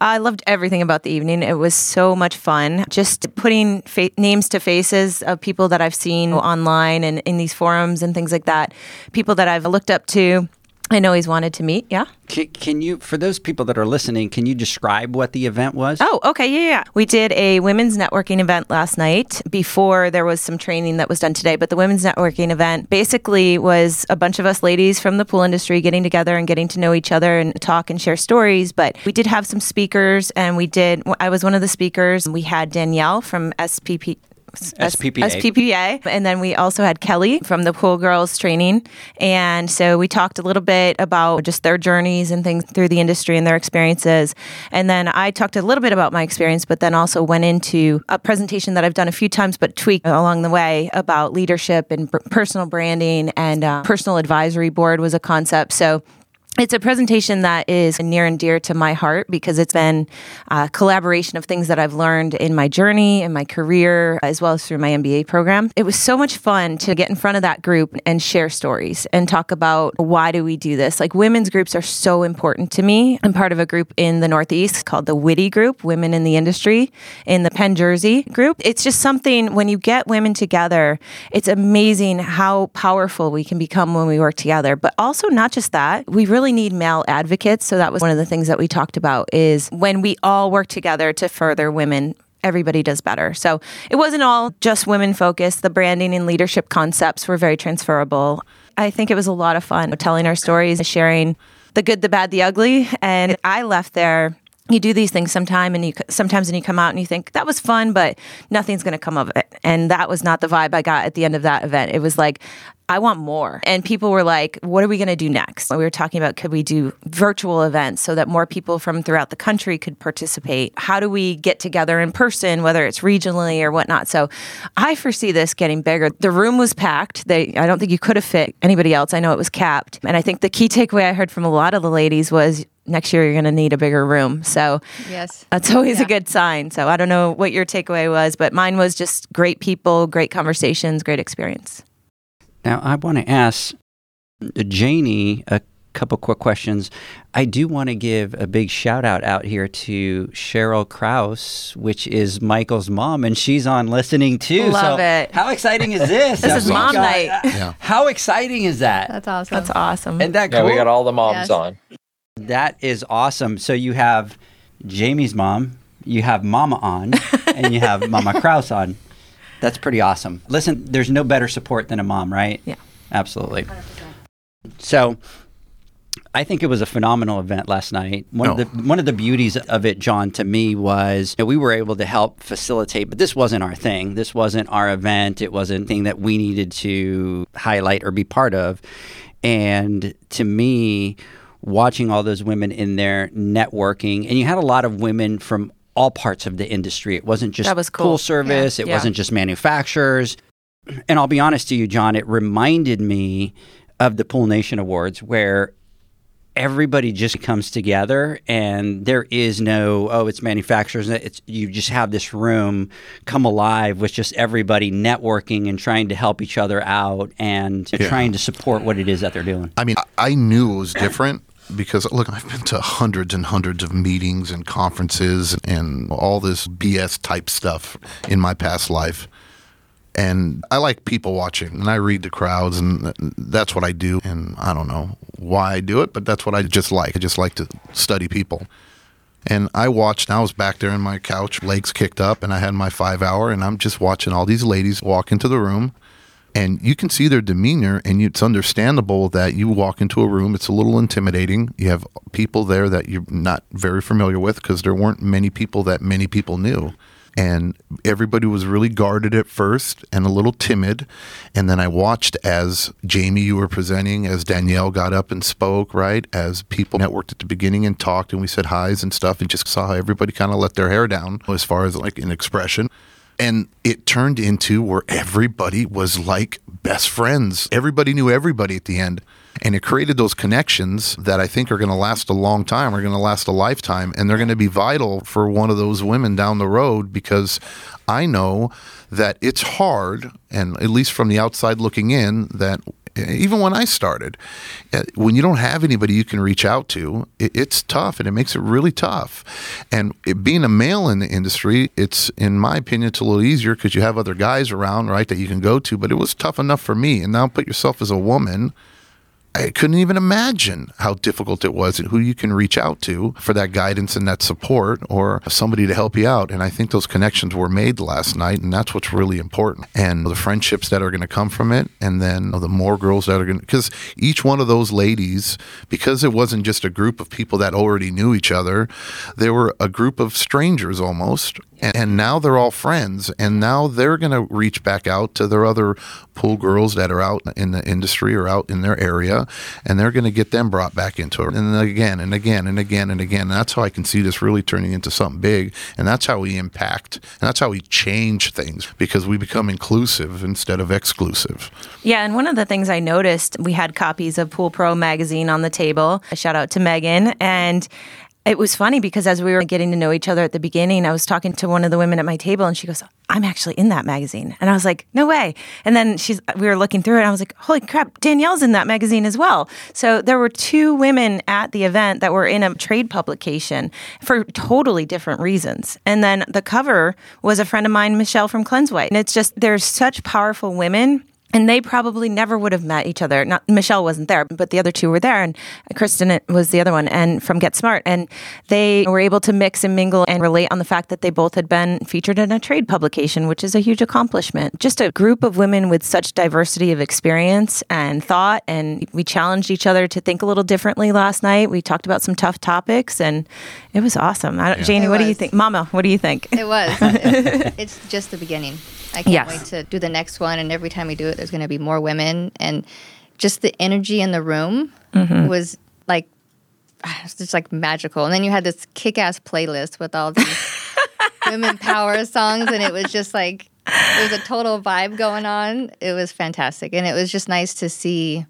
D: I loved everything about the evening. It was so much fun. Just putting fa- names to faces of people that I've seen online and in these forums and things like that, people that I've looked up to. I know he's wanted to meet. Yeah.
A: Can, can you, for those people that are listening, can you describe what the event was?
D: Oh, okay. Yeah, yeah. We did a women's networking event last night before there was some training that was done today. But the women's networking event basically was a bunch of us ladies from the pool industry getting together and getting to know each other and talk and share stories. But we did have some speakers, and we did, I was one of the speakers. We had Danielle from SPP.
A: SPPA.
D: SPPA. And then we also had Kelly from the Pool Girls training. And so we talked a little bit about just their journeys and things through the industry and their experiences. And then I talked a little bit about my experience, but then also went into a presentation that I've done a few times, but tweaked along the way about leadership and personal branding and uh, personal advisory board was a concept. So it's a presentation that is near and dear to my heart because it's been a collaboration of things that I've learned in my journey, in my career, as well as through my MBA program. It was so much fun to get in front of that group and share stories and talk about why do we do this. Like women's groups are so important to me. I'm part of a group in the Northeast called the Witty Group, Women in the Industry, in the Penn Jersey group. It's just something when you get women together, it's amazing how powerful we can become when we work together. But also not just that, we really need male advocates. So that was one of the things that we talked about is when we all work together to further women everybody does better. So it wasn't all just women focused. The branding and leadership concepts were very transferable. I think it was a lot of fun telling our stories, sharing the good, the bad, the ugly. And I left there you do these things sometime and you sometimes and you come out and you think that was fun but nothing's going to come of it. And that was not the vibe i got at the end of that event. It was like i want more. And people were like what are we going to do next? We were talking about could we do virtual events so that more people from throughout the country could participate? How do we get together in person whether it's regionally or whatnot? So i foresee this getting bigger. The room was packed. They i don't think you could have fit anybody else. I know it was capped. And i think the key takeaway i heard from a lot of the ladies was next year you're going to need a bigger room. So
E: Yes.
D: that's always
E: Yeah.
D: a good sign. So I don't know what your takeaway was, but mine was just great people, great conversations, great experience.
A: Now, I want to ask Janie a couple quick questions. I do want to give a big shout out out here to Cheryl Kraus, which is Michael's mom, and she's on listening too.
D: Love
A: so
D: it.
A: How exciting is this?
D: This is
A: We
D: mom night.
C: Yeah.
A: How exciting is that?
E: That's awesome.
D: That's awesome.
A: Isn't that
F: Yeah, we got all the moms
E: Yes.
F: on.
A: That is awesome. So you have Jamie's mom, you have Mama on, and you have Mama Kraus on. That's pretty awesome. Listen, there's no better support than a mom, right?
D: Yeah.
A: Absolutely. So I think it was a phenomenal event last night. One of
C: oh.
A: the one of the beauties of it, John, to me was you know, we were able to help facilitate, but this wasn't our thing. This wasn't our event. It wasn't thing that we needed to highlight or be part of. And to me, watching all those women in there networking, and you had a lot of women from all parts of the industry. It wasn't just
D: That was cool.
A: pool service. It
D: Yeah.
A: wasn't just manufacturers. And I'll be honest to you, John, it reminded me of the Pool Nation Awards where everybody just comes together and there is no oh it's manufacturers it's you just have this room come alive with just everybody networking and trying to help each other out and
C: Yeah.
A: trying to support what it is that they're doing
C: I mean, I I knew it was different because look, I've been to hundreds and hundreds of meetings and conferences and all this BS type stuff in my past life. And I like people watching and I read the crowds and that's what I do. And I don't know why I do it, but that's what I just like. I just like to study people. And I watched, I was back there in my couch, legs kicked up, and I had my five hour, and I'm just watching all these ladies walk into the room. And you can see their demeanor, and it's understandable that you walk into a room, it's a little intimidating. You have people there that you're not very familiar with because there weren't many people that many people knew. And everybody was really guarded at first and a little timid. And then I watched as Jamie, you were presenting, as Danielle got up and spoke, right? As people networked at the beginning and talked, and we said highs and stuff, and just saw how everybody kind of let their hair down as far as like an expression. And it turned into where everybody was like best friends. Everybody knew everybody at the end. And it created those connections that I think are going to last a long time, are going to last a lifetime. And they're going to be vital for one of those women down the road because I know that it's hard, and at least from the outside looking in, that even when I started, uh, when you don't have anybody you can reach out to, it, it's tough and it makes it really tough. And it, being a male in the industry, it's, in my opinion, it's a little easier because you have other guys around, right, that you can go to. But it was tough enough for me. And now put yourself as a woman. I couldn't even imagine how difficult it was and who you can reach out to for that guidance and that support or somebody to help you out. And I think those connections were made last night, and that's what's really important. And the friendships that are going to come from it, and then the more girls that are going to, because each one of those ladies, because it wasn't just a group of people that already knew each other, they were a group of strangers almost. And, and now they're all friends, and now they're going to reach back out to their other pool girls that are out in the industry or out in their area, and they're going to get them brought back into it. And again and again and again and again. And that's how I can see this really turning into something big. And that's how we impact, and that's how we change things because we become inclusive instead of exclusive.
D: Yeah, and one of the things I noticed, we had copies of Pool Pro magazine on the table. A shout out to Megan. And it was funny because as we were getting to know each other at the beginning, I was talking to one of the women at my table and she goes, I'm actually in that magazine. And I was like, no way. And then she's, we were looking through it and I was like, holy crap, Danielle's in that magazine as well. So there were two women at the event that were in a trade publication for totally different reasons. And then the cover was a friend of mine, Michelle from Cleanse White. And it's just, there's such powerful women and they probably never would have met each other. Not Michelle wasn't there, but the other two were there, and Kristen was the other one, and from Get Smart, and they were able to mix and mingle and relate on the fact that they both had been featured in a trade publication, which is a huge accomplishment. Just a group of women with such diversity of experience and thought, and we challenged each other to think a little differently last night. We talked about some tough topics, and it was awesome. I don't, Janie,
E: It
D: what do you think, Mama? What do you think?
E: It was. it's just the beginning. I can't
D: Yes.
E: wait to do the next one. And every time we do it, there's going to be more women. And just the energy in the room
D: Mm-hmm.
E: was like, it's just like magical. And then you had this kick ass playlist with all these women power songs. And it was just like, there was a total vibe going on. It was fantastic. And it was just nice to see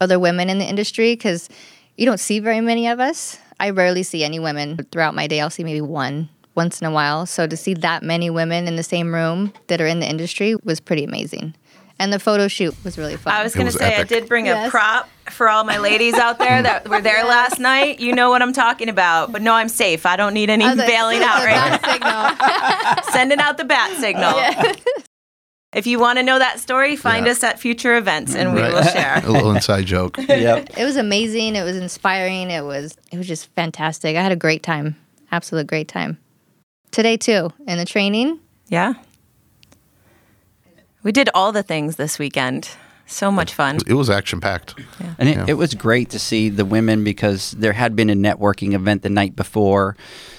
E: other women in the industry because you don't see very many of us. I rarely see any women throughout my day. I'll see maybe one once in a while. So to see that many women in the same room that are in the industry was pretty amazing. And the photo shoot was really fun.
D: I was going to
C: was
D: say, I did bring a prop for all my ladies out there that were there last night. You know what I'm talking about. But no, I'm safe. I don't need any
E: like,
D: bailing out right
E: bad
D: now.
E: signal.
D: Sending out the bat signal. If you want to know that story, find
C: Yeah.
D: us at future events and we
C: Right.
D: will share.
C: A little inside joke.
A: Yep.
E: It was amazing. It was inspiring. It was it was just fantastic. I had a great time. Absolute great time. Today too, in the training.
D: Yeah. We did all the things this weekend. So much fun.
C: It was action packed.
A: And it,
C: Yeah.
A: it was great to see the women because there had been a networking event the night before.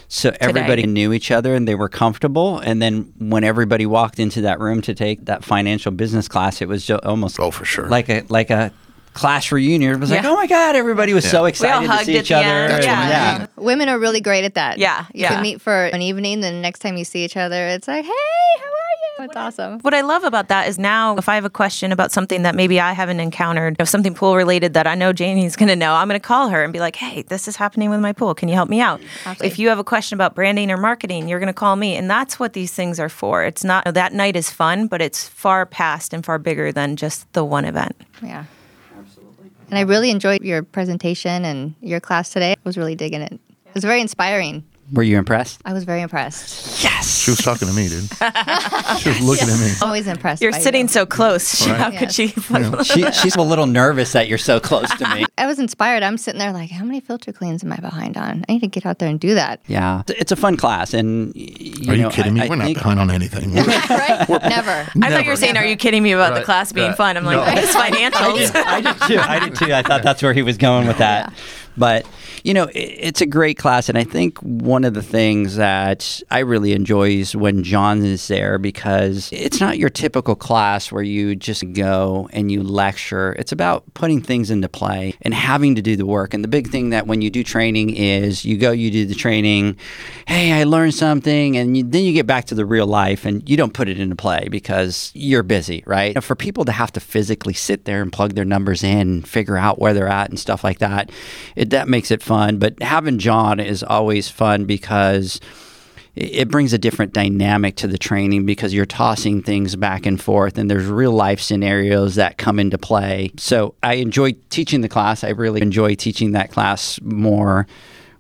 A: So everybody knew each other and they were comfortable. And then when everybody walked into that room to take that financial business class, it was jo- almost
C: Oh, for sure.
A: like a like a class reunion. It was like,
D: Yeah.
A: oh my god, everybody was so excited to
D: hugged
A: see
D: at
A: each
D: the
A: other.
D: end.
A: and-
D: Yeah.
A: yeah.
E: Women are really great at that.
D: Yeah,
E: You
D: yeah.
E: can meet for an evening, then the next time you see each other, it's like, hey, how are you? It's awesome.
D: What I love about that is now, if I have a question about something that maybe I haven't encountered, if something pool related that I know Janie's going to know, I'm going to call her and be like, hey, this is happening with my pool. Can you help me out?
E: Absolutely.
D: If you have a question about branding or marketing, you're going to call me. And that's what these things are for. It's not that night is fun, but it's far past and far bigger than just the one event.
E: Yeah. And I really enjoyed your presentation and your class today. I was really digging it. It was very inspiring.
A: Were you impressed?
E: I was very impressed.
A: Yes.
C: She was talking to me, dude. she was looking at me.
E: Always impressed.
D: You're
E: by
D: sitting
E: you.
D: so close. How could
E: Yes.
D: she?
A: she, she's a little nervous that you're so close to me.
E: I was inspired. I'm sitting there like, how many filter cleans am I behind on? I need to get out there and do that.
A: Yeah, it's a fun class, and y- you
C: Are you
A: know,
C: kidding me?
A: I- I
C: We're not behind on anything.
E: right? Never.
D: I thought you were
C: Never.
D: saying, "Are you kidding me about the class being
C: right.
D: fun?" I'm like,
C: No.
D: "It's financials."
A: I did too. I did too. I thought that's where he was going with that. But you know, it, it's a great class, and I think one of the things that I really enjoy is when John is there because it's not your typical class where you just go and you lecture. It's about putting things into play and having to do the work. And the big thing that when you do training is you go, you do the training. Hey, I learned something, and you, then you get back to the real life, and you don't put it into play because you're busy, right? For people to have to physically sit there and plug their numbers in, and figure out where they're at, and stuff like that, it that makes it fun. But having John is always fun because it brings a different dynamic to the training because you're tossing things back and forth and there's real life scenarios that come into play. So I enjoy teaching the class. I really enjoy teaching that class more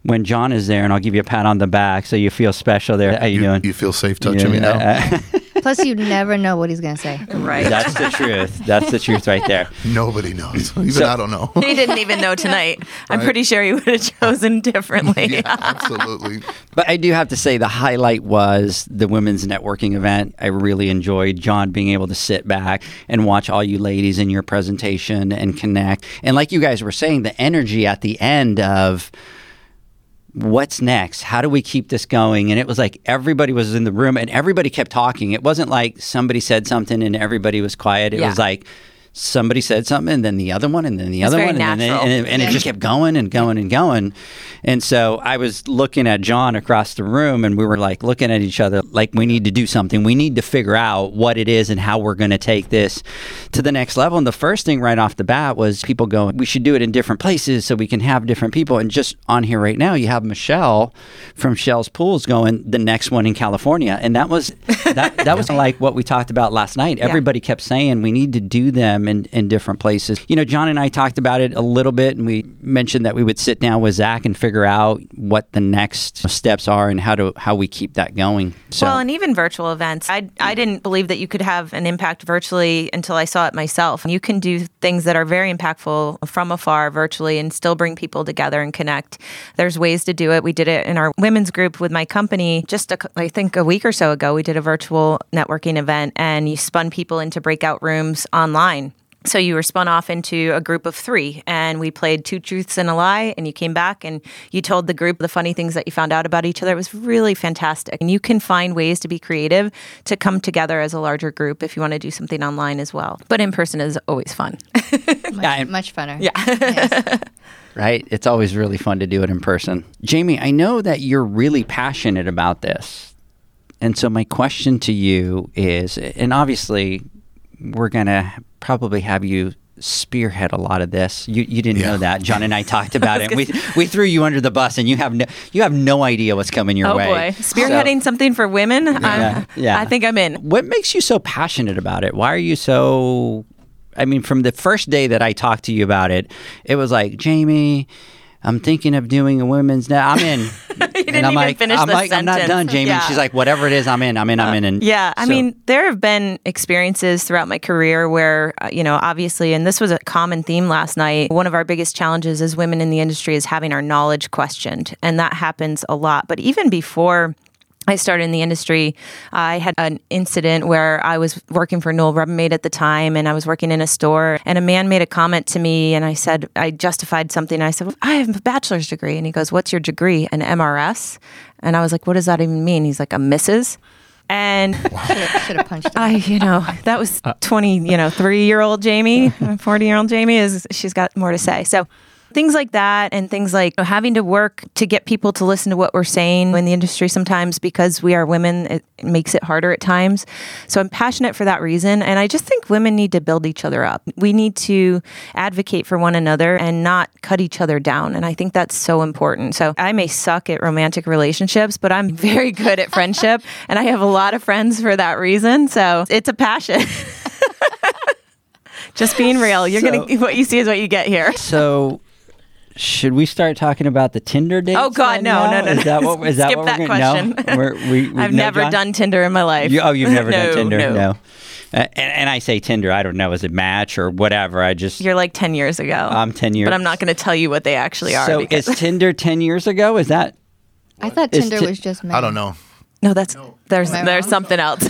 A: when John is there and I'll give you a pat on the back so you feel special there. How you,
C: You,
A: doing?
C: you feel safe touching me now?
E: Plus, you never know what he's gonna say.
D: Right.
A: That's the truth. That's the truth right there.
C: Nobody knows. Even
A: So-
C: I don't know.
D: he didn't even know tonight. I'm pretty sure he would have chosen differently.
C: yeah, absolutely.
A: But I do have to say the highlight was the women's networking event. I really enjoyed John being able to sit back and watch all you ladies in your presentation and connect. And like you guys were saying, the energy at the end of what's next? How do we keep this going? And it was like everybody was in the room and everybody kept talking. It wasn't like somebody said something and everybody was quiet. It
D: Yeah.
A: was like somebody said something and then the other one and then the other one and, then, and, it, and it just kept going and going and going. And so I was looking at John across the room and we were like looking at each other like we need to do something. We need to figure out what it is and how we're going to take this to the next level. And the first thing right off the bat was people going, we should do it in different places so we can have different people. And just on here right now, you have Michelle from Shell's Pools going the next one in California. And that was that, that was like what we talked about last night. Everybody kept saying we need to do them in, in different places. You know, John and I talked about it a little bit and we mentioned that we would sit down with Zach and figure out what the next steps are and how to how we keep that going. So
D: Well, and even virtual events. I, I didn't believe that you could have an impact virtually until I saw it myself. You can do things that are very impactful from afar virtually and still bring people together and connect. There's ways to do it. We did it in our women's group with my company just, a, I think, a week or so ago. We did a virtual networking event and you spun people into breakout rooms online. So you were spun off into a group of three, and we played two truths and a lie. And you came back and you told the group the funny things that you found out about each other. It was really fantastic. And you can find ways to be creative to come together as a larger group if you want to do something online as well. But in person is always fun.
A: Yeah,
E: Much funner.
D: Yeah.
A: right? It's always really fun to do it in person. Jamie, I know that you're really passionate about this. And so my question to you is and obviously we're going to probably have you spearhead a lot of this. You you didn't know that. John and I talked about it. We we threw you under the bus and you have no you have no idea what's coming your
D: oh
A: way.
D: boy, spearheading something for women.
A: Yeah,
D: I'm,
A: yeah.
D: I think I'm in.
A: What makes you so passionate about it? Why are you so? I mean, from the first day that I talked to you about it, it was like Jamie. I'm thinking of doing a women's now. I'm in.
D: didn't
A: and I'm
D: even
A: like,
D: finish
A: I'm
D: the
A: like, I'm not done, Jamie.
D: Yeah.
A: She's like, whatever it is, I'm in. I'm in. I'm in. And
D: Yeah, I
A: so-
D: mean, there have been experiences throughout my career where, uh, you know, obviously, and this was a common theme last night. One of our biggest challenges as women in the industry is having our knowledge questioned, and that happens a lot. But even before. I started in the industry. I had an incident where I was working for Newell Rubbermaid at the time, and I was working in a store, and a man made a comment to me, and I said I justified something. I said, well, "I have a bachelor's degree," and he goes, "What's your degree?" An MRS, and I was like, "What does that even mean?" He's like, "A Mrs." And
E: Should have punched him.
D: I, you know, that was uh, 20, you know, three year old Jamie, 40 year old Jamie is, she's got more to say. So things like that and things like having to work to get people to listen to what we're saying in the industry sometimes because we are women, it makes it harder at times. So I'm passionate for that reason. And I just think women need to build each other up. We need to advocate for one another and not cut each other down. And I think that's so important. So I may suck at romantic relationships, but I'm very good at friendship. and I have a lot of friends for that reason. So it's a passion. Just being real. You're
A: So-
D: gonna what you see is what you get here.
A: So, should we start talking about the Tinder dates?
D: Oh God,
A: then
D: no,
A: now?
D: no, no,
A: Is
D: no.
A: that what? Is that what
D: that
A: we're gonna,
D: question.
A: No, we're, we, we
D: I've
A: no,
D: never
A: John?
D: done Tinder in my life.
A: You, oh, you've never done Tinder?
D: no.
A: Uh, and, and I say Tinder. I don't know. Is it Match or whatever? I just
D: You're like ten years ago.
A: I'm 10 years.
D: But I'm not going to tell you what they actually are.
A: So
D: because,
A: is Tinder ten years ago? Is that
E: I thought Tinder
A: Ti-
E: was just men.
C: I don't know.
D: no, that's there's there's something else.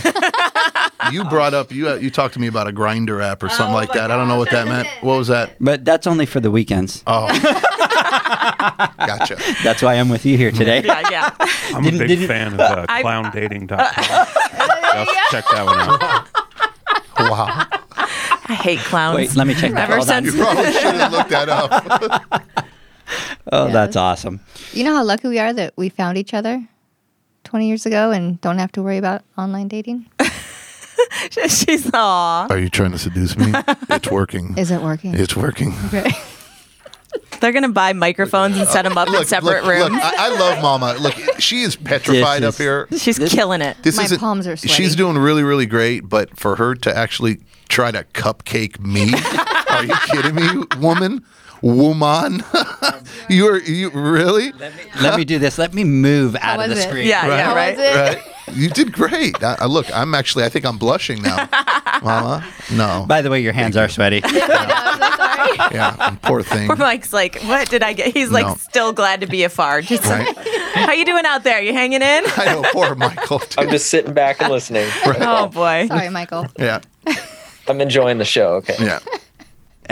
C: You brought up you you talked to me about a Grindr app or
D: Oh
C: something like that. I don't know what that meant. What was that?
A: But that's only for the weekends.
C: Oh, gotcha.
A: That's why I'm with you here today.
D: yeah, yeah.
B: I'm
A: Didn't-
B: a big
A: didn't-
B: fan of uh,
D: I-
B: clowndating.com. Y'all check that one out.
C: Wow.
D: I hate clowns.
A: Wait, let me check that.
D: Ever
A: Hold on.
C: You probably should have looked that up.
A: Oh, that's awesome.
E: You know how lucky we are that we found each other 20 years ago and don't have to worry about online dating?
D: she's aw.
C: Are you trying to seduce me? It's working.
E: Is it working?
C: It's working.
E: Okay.
D: They're gonna buy microphones and set them up in separate
C: look,
D: rooms.
C: Look, I, I love Mama. Look, she is petrified
A: This
C: up here.
D: She's killing it.
C: This
E: My
C: isn't-
E: palms are sweaty.
C: She's doing really, really great, but for her to actually try to cupcake me, are you kidding me, woman? Woman, you are you really
A: Let me do this. Let me move out of
E: was
A: the
E: it?
A: screen.
D: Yeah, yeah,
E: How
D: right.
E: was it?
C: right? You did great. I, I- look, I'm actually. I think I'm blushing now, Mama. No,
A: By the way, your hands are sweaty.
E: I'm so sorry.
C: yeah, poor thing.
D: Poor Mike's like, what did I get? He's like,
C: No.
D: still glad to be a far. Just
C: Right?
D: how you doing out there? You hanging in?
C: I know, poor Michael. too.
F: I'm just sitting back and listening.
D: Oh boy.
E: Sorry, Michael.
C: Yeah,
F: I'm enjoying the show. Okay.
C: yeah.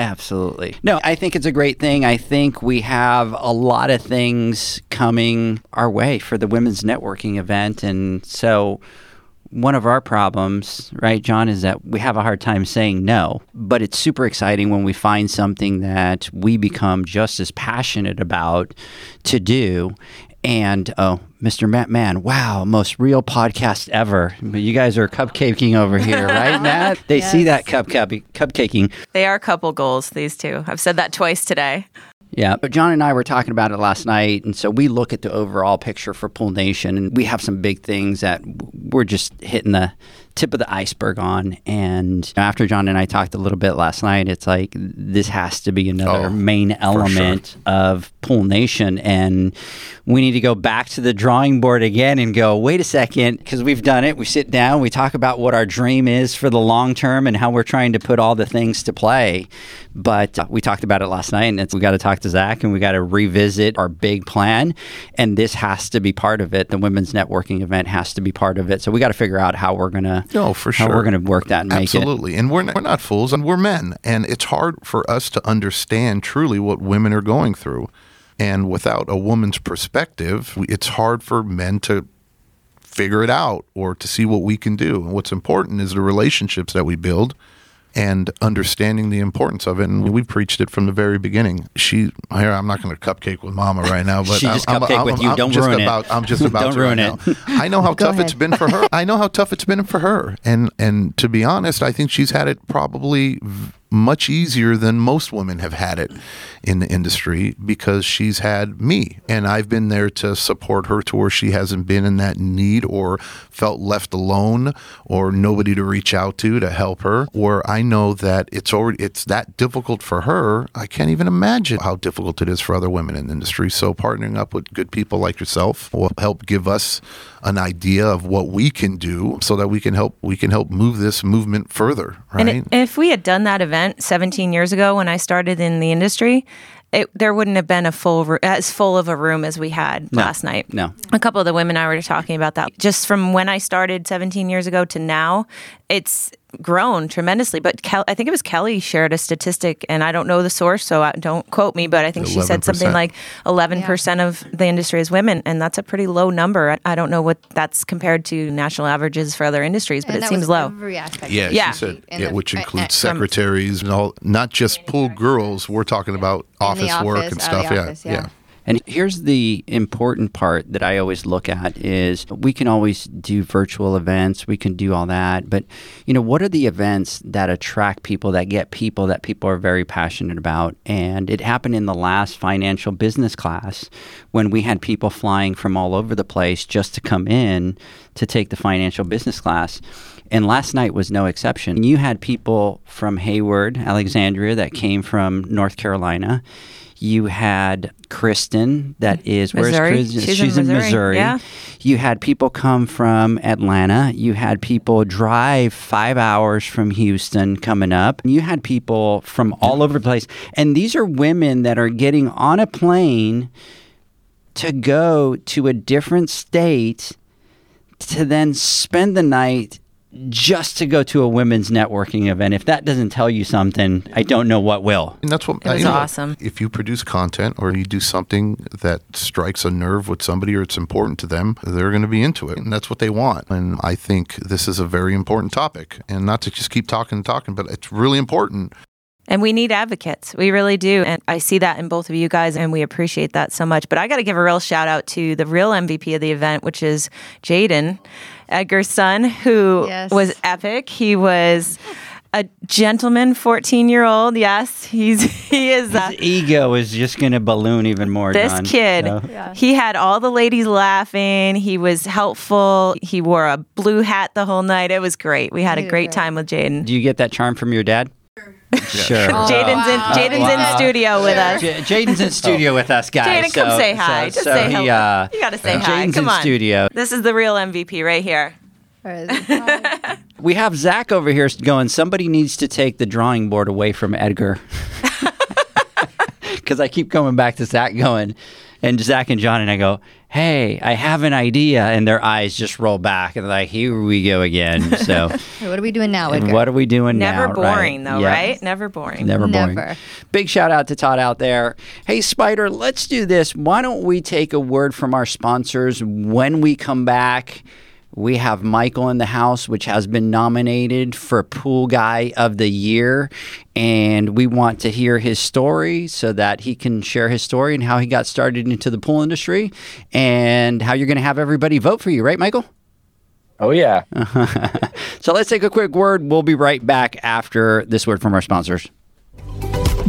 A: Absolutely. No, I think it's a great thing. I think we have a lot of things coming our way for the women's networking event. And so, one of our problems, right, John, is that we have a hard time saying no. But it's super exciting when we find something that we become just as passionate about to do. And oh, Mr. Matt Mann, wow, most real podcast ever. You guys are cupcaking over here, right, Matt? They see that cup cupcaking.
D: They are couple goals, these two. I've said that twice today.
A: Yeah, but John and I were talking about it last night, and so we look at the overall picture for Pool Nation, and we have some big things that we're just hitting the tip of the iceberg on. And after John and I talked a little bit last night, it's like this has to be another
C: Oh,
A: main element of Pool Nation, and we need to go back to the drawing board again and go, wait a second, because we've done it. We sit down, we talk about what our dream is for the long term and how we're trying to put all the things to play. But uh, we talked about it last night, and it's, we got to talk to Zach and we got to revisit our big plan. And this has to be part of it. The women's networking event has to be part of it. So we got to figure out how we're gonna
C: No, for
A: how
C: sure.
A: we're gonna work that and make it.
C: Absolutely. And we're not, we're not fools and we're men. And it's hard for us to understand truly what women are going through. And without a woman's perspective, it's hard for men to figure it out or to see what we can do. And what's important is the relationships that we build and understanding the importance of it. And we've preached it from the very beginning. She here, I'm not going to cupcake with Mama right now, but
A: She
C: I'm,
A: just
C: I'm-
A: cupcake
C: I'm-
A: with you.
C: I'm
A: Don't
C: just
A: ruin it.
C: about, I'm just about
A: Don't
C: to
A: ruin
C: right
A: it.
C: now. I know how
E: Go
C: tough it's been for her. I know how tough it's been for her, and and to be honest, I think she's had it probably v- much easier than most women have had it in the industry because she's had me, and I've been there to support her to where she hasn't been in that need or felt left alone or nobody to reach out to to help her. Where I know that it's already it's that difficult for her. I can't even imagine how difficult it is for other women in the industry. So partnering up with good people like yourself will help give us an idea of what we can do so that we can help we can help move this movement further right
D: And if we had done that event 17 years ago when I started in the industry, it, there wouldn't have been a full as full of a room as we had last night.
A: no.
D: a couple of the women I were talking about that. Just from when I started 17 years ago to now, it's grown tremendously. But Kel- I think it was Kelly shared a statistic, and I don't know the source, so I, don't quote me. But I think she said something like 11 percent of the industry is women, and that's a pretty low number. I, I don't know what that's compared to national averages for other industries, but
E: And
D: it
E: that
D: seems
E: was
D: low.
E: Every aspect.
C: yeah,
D: Yeah.
C: she said yeah,
E: the-
C: which
E: uh,
C: includes
E: uh,
C: secretaries and all not just pool girls we're talking about office, work and stuff
E: the
C: yeah
E: yeah.
C: yeah
A: And here's the important part that I always look at is we can always do virtual events, we can do all that, but you know, what are the events that attract people that get people that people are very passionate about? And it happened in the last financial business class when we had people flying from all over the place just to come in to take the financial business class. And last night was no exception. You had people from Hayward, Alexandria, that came from North Carolina. You had Kristen, that mm. is where's Kristen?
D: She's in Missouri, yeah.
A: You had people come from Atlanta. You had people drive five hours from Houston coming up. You had people from all over the place. And these are women that are getting on a plane to go to a different state to then spend the night just to go to a women's networking event. If that doesn't tell you something, I don't know what will.
C: And that's what
D: It was
C: you know,
D: awesome.
C: If you produce content or you do something that strikes a nerve with somebody or it's important to them, they're going to be into it, and that's what they want. And I think this is a very important topic, and not to just keep talking and talking, but it's really important.
D: And we need advocates. We really do. And I see that in both of you guys, and we appreciate that so much. But I got to give a real shout out to the real MVP of the event, which is Jaden, Edgar's son, who
E: Yes.
D: was epic. He was. a gentleman 14 year old. Yes, he's he is. Uh,
A: His ego is just going to balloon even more.
D: this
A: John.
D: kid,
A: So-
D: he had all the ladies laughing. He was helpful. He wore a blue hat the whole night. It was great. We had a
E: He did
D: great
E: great.
D: time with Jaden.
A: Do you get that charm from your dad? Sure.
D: Jaden's in Jaden's
A: wow.
D: in studio with us.
A: J- Jaden's in studio with us, guys.
D: Jaden, come
A: so-
D: say hi.
A: so-
D: Just
A: so
D: say
A: he,
D: hello.
A: uh,
D: you gotta say hi.
A: Jaden's
D: Come
A: in
D: on.
A: studio.
D: This is the real MVP right here.
E: Or is it-
A: We have Zach over here going. Somebody needs to take the drawing board away from Edgar, because I keep coming back to Zach going, and Zach and John and I go, "Hey, I have an idea," and their eyes just roll back and they're like, "Here we go again." So,
E: what are we doing now, Edgar?
A: what are we doing now?
D: Never
A: now?
D: boring
A: right?
D: though,
A: Yeah.
D: right? Never boring.
A: Never boring.
E: Never.
A: Big shout out to Todd out there. Hey, Spider, let's do this. Why don't we take a word from our sponsors? When we come back, we have Michael in the house, which has been nominated for Pool Guy of the Year. And we want to hear his story so that he can share his story and how he got started into the pool industry and how you're going to have everybody vote for you, right, Michael?
F: Oh yeah.
A: So let's take a quick word. We'll be right back after this word from our sponsors.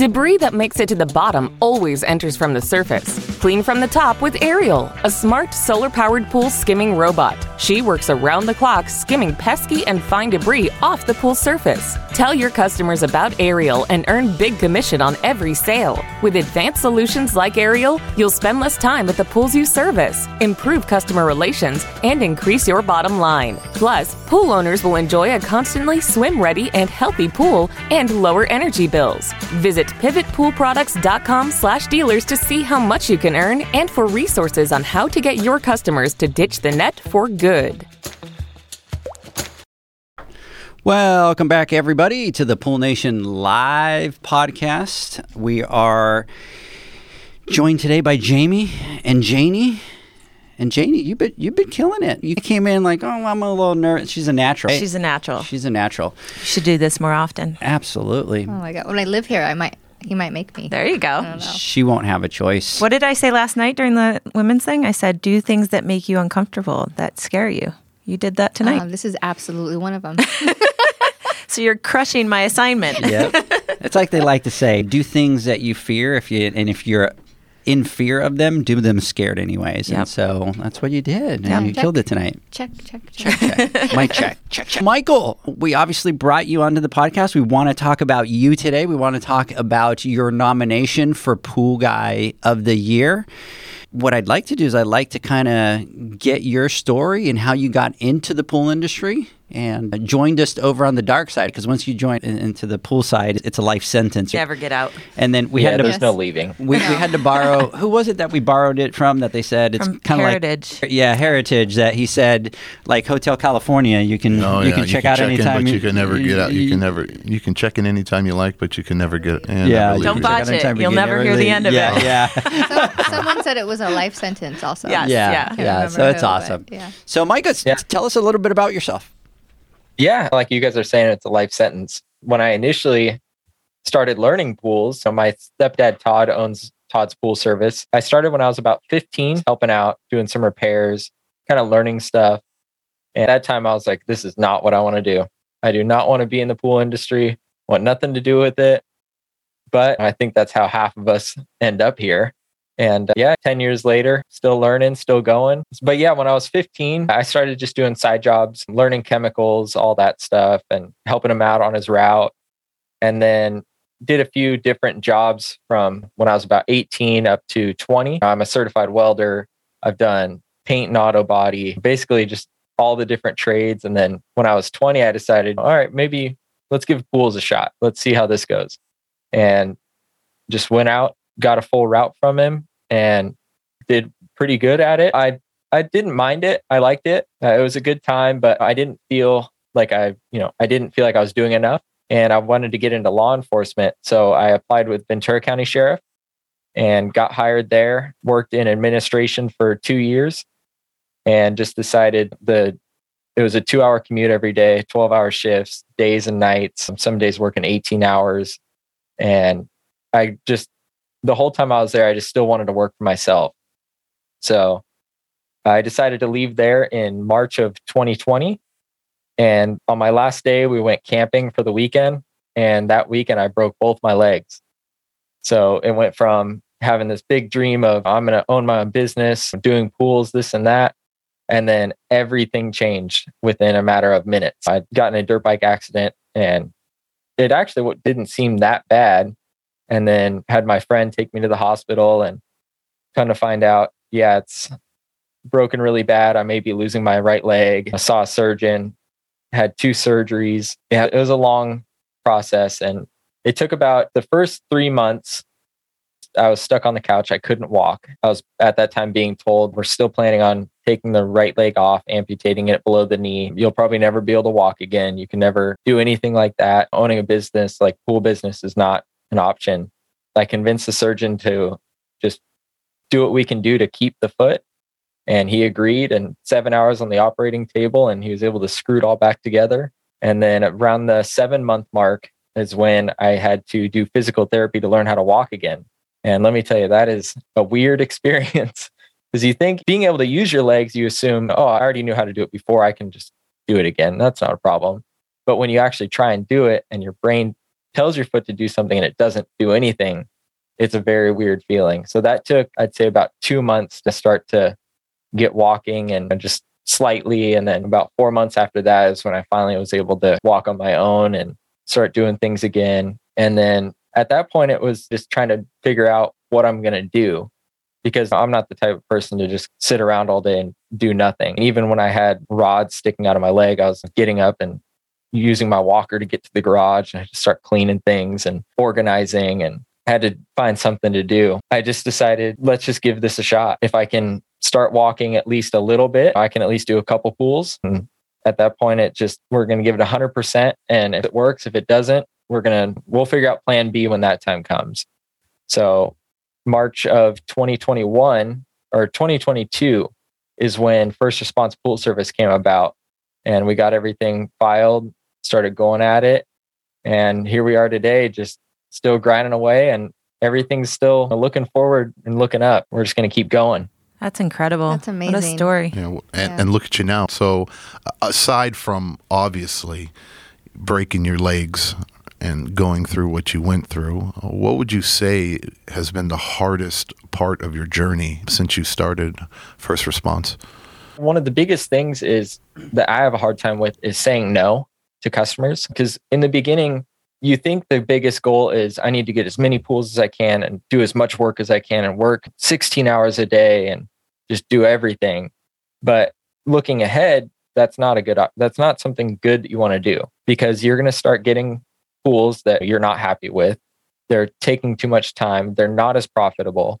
G: Debris that makes it to the bottom always enters from the surface. Clean from the top with Ariel, a smart solar powered pool skimming robot. She works around the clock skimming pesky and fine debris off the pool surface. Tell your customers about Ariel and earn big commission on every sale. With advanced solutions like Ariel, you'll spend less time at the pools you service, improve customer relations, and increase your bottom line. Plus, pool owners will enjoy a constantly swim ready and healthy pool and lower energy bills. Visit pivotpoolproducts.com slash dealers to see how much you can earn and for resources on how to get your customers to ditch the net for good.
A: Welcome back, everybody, to the Pool Nation Live podcast. We are joined today by Jamie and Janie. And Janie, you've been you've been killing it. You came in like, oh, I'm a little nervous. She's a natural.
D: She's a natural.
A: She's a natural.
D: You should do this more often.
A: Absolutely.
E: Oh my god! When I live here, I might he might make me.
D: There you go.
A: She won't have a choice.
D: What did I say last night during the women's thing? I said, do things that make you uncomfortable, that scare you. You did that tonight.
E: Um, this is absolutely one of them.
D: so you're crushing my assignment.
A: yeah. it's like they like to say, do things that you fear if you and if you're in fear of them, do them scared anyways.
D: Yep.
A: And so that's what you did.
E: Yep.
A: And you
E: Check.
A: killed it tonight.
E: check, check, check.
A: check. Mike check. Check, check. Michael, we obviously brought you onto the podcast. We want to talk about you today. We want to talk about your nomination for Pool Guy of the Year. What I'd like to do is I'd like to kind of get your story and how you got into the pool industry and joined us over on the dark side because once you join in- into the pool side, it's a life sentence.
D: Never get out.
A: And then we
F: yeah,
A: had to
F: there's no
E: Yes.
F: leaving.
A: we, we had to borrow. Who was it that we borrowed it from? That they said it's kind of
D: Heritage.
A: like yeah, Heritage. That he said like Hotel California. You can
C: No,
A: you
C: yeah,
A: can check out
C: in,
A: anytime,
C: but you can never get out. You can never. You can check in anytime you like, but you can never get. Yeah,
A: Yeah,
C: never
D: Don't
C: leave.
D: botch it. You'll never hear the end of
A: yeah,
D: it.
A: Yeah,
E: Some, someone said it was a life sentence. Also.
D: Yes.
A: yeah,
D: Yeah.
A: Yeah.
E: remember
A: So it's awesome.
E: yeah.
A: So Micah, s- tell us a little bit about yourself.
F: Yeah, like you guys are saying, it's a life sentence. When I initially started learning pools, so my stepdad Todd owns Todd's Pool Service. I started when I was about 15, helping out, doing some repairs, kind of learning stuff. And at that time, I was like, this is not what I want to do. I do not want to be in the pool industry, want nothing to do with it. But I think that's how half of us end up here. And uh, yeah, 10 years later, still learning, still going. But yeah, when I was 15, I started just doing side jobs, learning chemicals, all that stuff, and helping him out on his route. And then did a few different jobs from when I was about 18 up to 20. I'm a certified welder. I've done paint and auto body, basically just all the different trades. And then when I was 20, I decided, all right, maybe let's give pools a shot. Let's see how this goes. And just went out, got a full route from him and did pretty good at it. I I didn't mind it. I liked it. Uh, it was a good time, but I didn't feel like I, you know, I didn't feel like I was doing enough and I wanted to get into law enforcement. So I applied with Ventura County Sheriff and got hired there, worked in administration for 2 years and just decided the it was a 2-hour commute every day, 12-hour shifts, days and nights, some days working 18 hours and I just the whole time I was there, I just still wanted to work for myself. So I decided to leave there in March of 2020. And on my last day, we went camping for the weekend. And that weekend, I broke both my legs. So it went from having this big dream of I'm going to own my own business, doing pools, this and that. And then everything changed within a matter of minutes. I'd gotten a dirt bike accident and it actually didn't seem that bad and then had my friend take me to the hospital and kind of find out yeah it's broken really bad. I may be losing my right leg. I saw a surgeon had two surgeries. Yeah it was a long process and it took about the first three months i was stuck on the couch. I couldn't walk. I was at that time being told we're still planning on taking the right leg off amputating it below the knee. You'll probably never be able to walk again. You can never do anything like that. Owning a business like pool business is not an option. I convinced the surgeon to just do what we can do to keep the foot. And he agreed, and seven hours on the operating table, and he was able to screw it all back together. And then around the seven month mark is when I had to do physical therapy to learn how to walk again. And let me tell you, that is a weird experience because you think being able to use your legs, you assume, oh, I already knew how to do it before. I can just do it again. That's not a problem. But when you actually try and do it and your brain tells your foot to do something and it doesn't do anything, it's a very weird feeling. So that took, I'd say, about two months to start to get walking and just slightly. And then about four months after that is when I finally was able to walk on my own and start doing things again. And then at that point, it was just trying to figure out what I'm going to do because I'm not the type of person to just sit around all day and do nothing. Even when I had rods sticking out of my leg, I was getting up and using my walker to get to the garage and I had to start cleaning things and organizing and had to find something to do. I just decided, let's just give this a shot. If I can start walking at least a little bit, I can at least do a couple pools. And at that point, it just, we're going to give it 100%. And if it works, if it doesn't, we're going to, we'll figure out plan B when that time comes. So, March of 2021 or 2022 is when first response pool service came about and we got everything filed, started going at it. And here we are today, just still grinding away and everything's still looking forward and looking up. We're just going to keep going.
D: That's incredible.
E: That's amazing.
D: What a story.
C: You know, and,
E: Yeah.
C: and look at you now. So, aside from obviously breaking your legs and going through what you went through, what would you say has been the hardest part of your journey since you started first response?
F: one of the biggest things is that I have a hard time with is saying no to customers because in the beginning you think the biggest goal is I need to get as many pools as I can and do as much work as I can and work 16 hours a day and just do everything. But looking ahead, that's not a good that's not something good that you want to do because you're going to start getting pools that you're not happy with. They're taking too much time, they're not as profitable.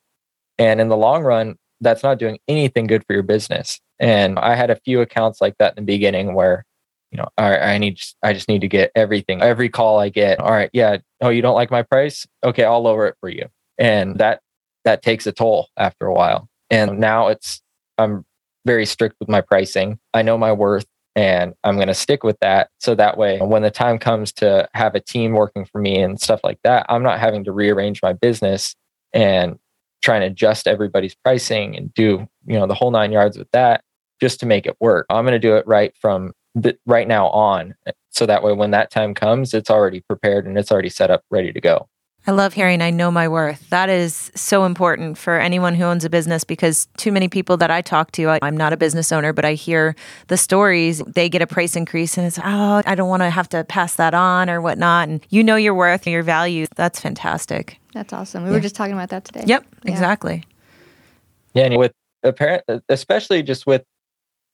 F: And in the long run, that's not doing anything good for your business. And I had a few accounts like that in the beginning where, you know, all right, I need, I just need to get everything, every call I get. All right, yeah. Oh, you don't like my price? Okay, I'll lower it for you. And that that takes a toll after a while. And now it's I'm very strict with my pricing. I know my worth and I'm going to stick with that. So that way, when the time comes to have a team working for me and stuff like that, I'm not having to rearrange my business and trying to adjust everybody's pricing and do, you know, the whole nine yards with that just to make it work. I'm going to do it right from the, right now on. So that way, when that time comes, it's already prepared and it's already set up, ready to go.
D: I love hearing I know my worth. That is so important for anyone who owns a business because too many people that I talk to, I, I'm not a business owner, but I hear the stories. They get a price increase and it's, oh, I don't want to have to pass that on or whatnot. And you know your worth, and your value. That's fantastic.
E: That's awesome. We were just talking about that today.
D: Yep,
E: Yeah.
D: exactly.
F: Yeah. And with apparent, especially just with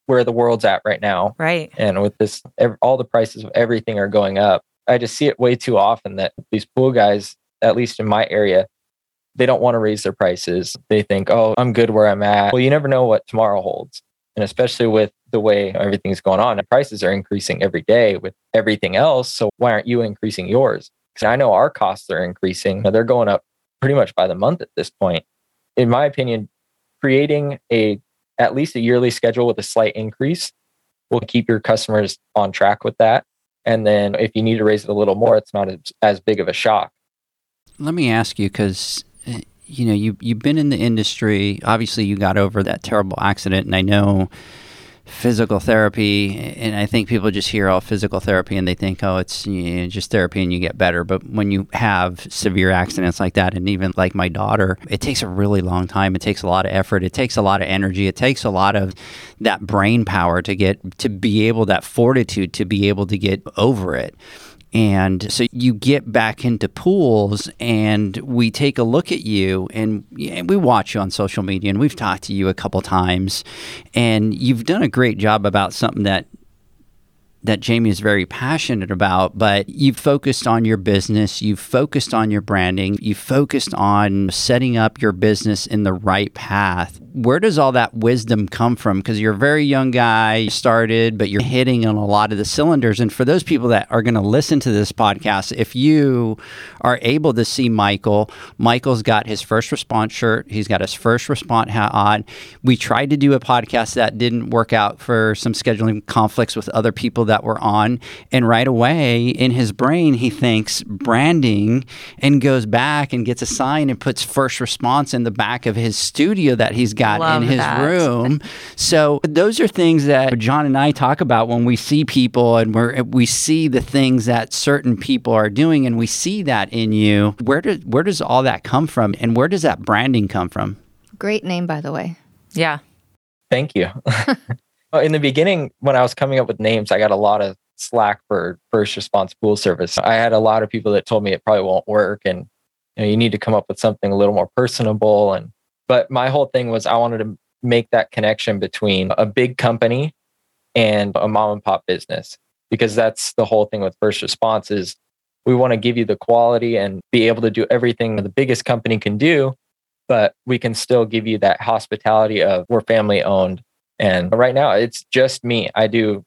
F: where the world's at right now,
D: Right.
F: and with this all the prices of everything are going up i just see it way too often that these pool guys at least in my area they don't want to raise their prices. They think oh i'm good where i'm at. Well you never know what tomorrow holds. And especially with the way everything's going on the prices are increasing every day with everything else so why aren't you increasing yours? Because i know our costs are increasing they're going up pretty much by the month at this point. In my opinion creating a at least a yearly schedule with a slight increase will keep your customers on track with that. And then if you need to raise it a little more, it's not as, big of a shock.
A: Let me ask you because eh, you know you you've been in the industry. Obviously, you got over that terrible accident, and I know physical therapy. And I think people just hear all physical therapy and they think, oh, it's you know, just therapy and you get better. But when you have severe accidents like that, and even like my daughter, it takes a really long time. It takes a lot of effort. It takes a lot of energy. It takes a lot of that brain power to get to be able that fortitude to be able to get over it. And so you get back into pools, and we take a look at you, and yeah, we watch you on social media, and we've talked to you a couple times, and you've done a great job about something that that Jamie is very passionate about, but you've focused on your business, you've focused on your branding, you've focused on setting up your business in the right path. Where does all that wisdom come from? Because you're a very young guy, you started, but you're hitting on a lot of the cylinders. And for those people that are going to listen to this podcast, if you are able to see Michael, Michael's got his first response shirt, he's got his first response hat on. We tried to do a podcast that didn't work out for some scheduling conflicts with other people that were on. And right away in his brain, he thinks branding and goes back and gets a sign and puts first response in the back of his studio that he's got
D: Love
A: in his
D: that.
A: room. So those are things that John and I talk about when we see people and we're, we see the things that certain people are doing and we see that in you. Where does where does all that come from and where does that branding come from?
E: Great name, by the way.
D: Yeah.
F: Thank you. In the beginning, when I was coming up with names, I got a lot of slack for first response pool service. I had a lot of people that told me it probably won't work and you, know, you need to come up with something a little more personable. And but my whole thing was I wanted to make that connection between a big company and a mom and pop business because that's the whole thing with first response is we want to give you the quality and be able to do everything the biggest company can do but we can still give you that hospitality of we're family owned and right now it's just me i do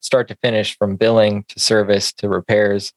F: start to finish from billing to service to repairs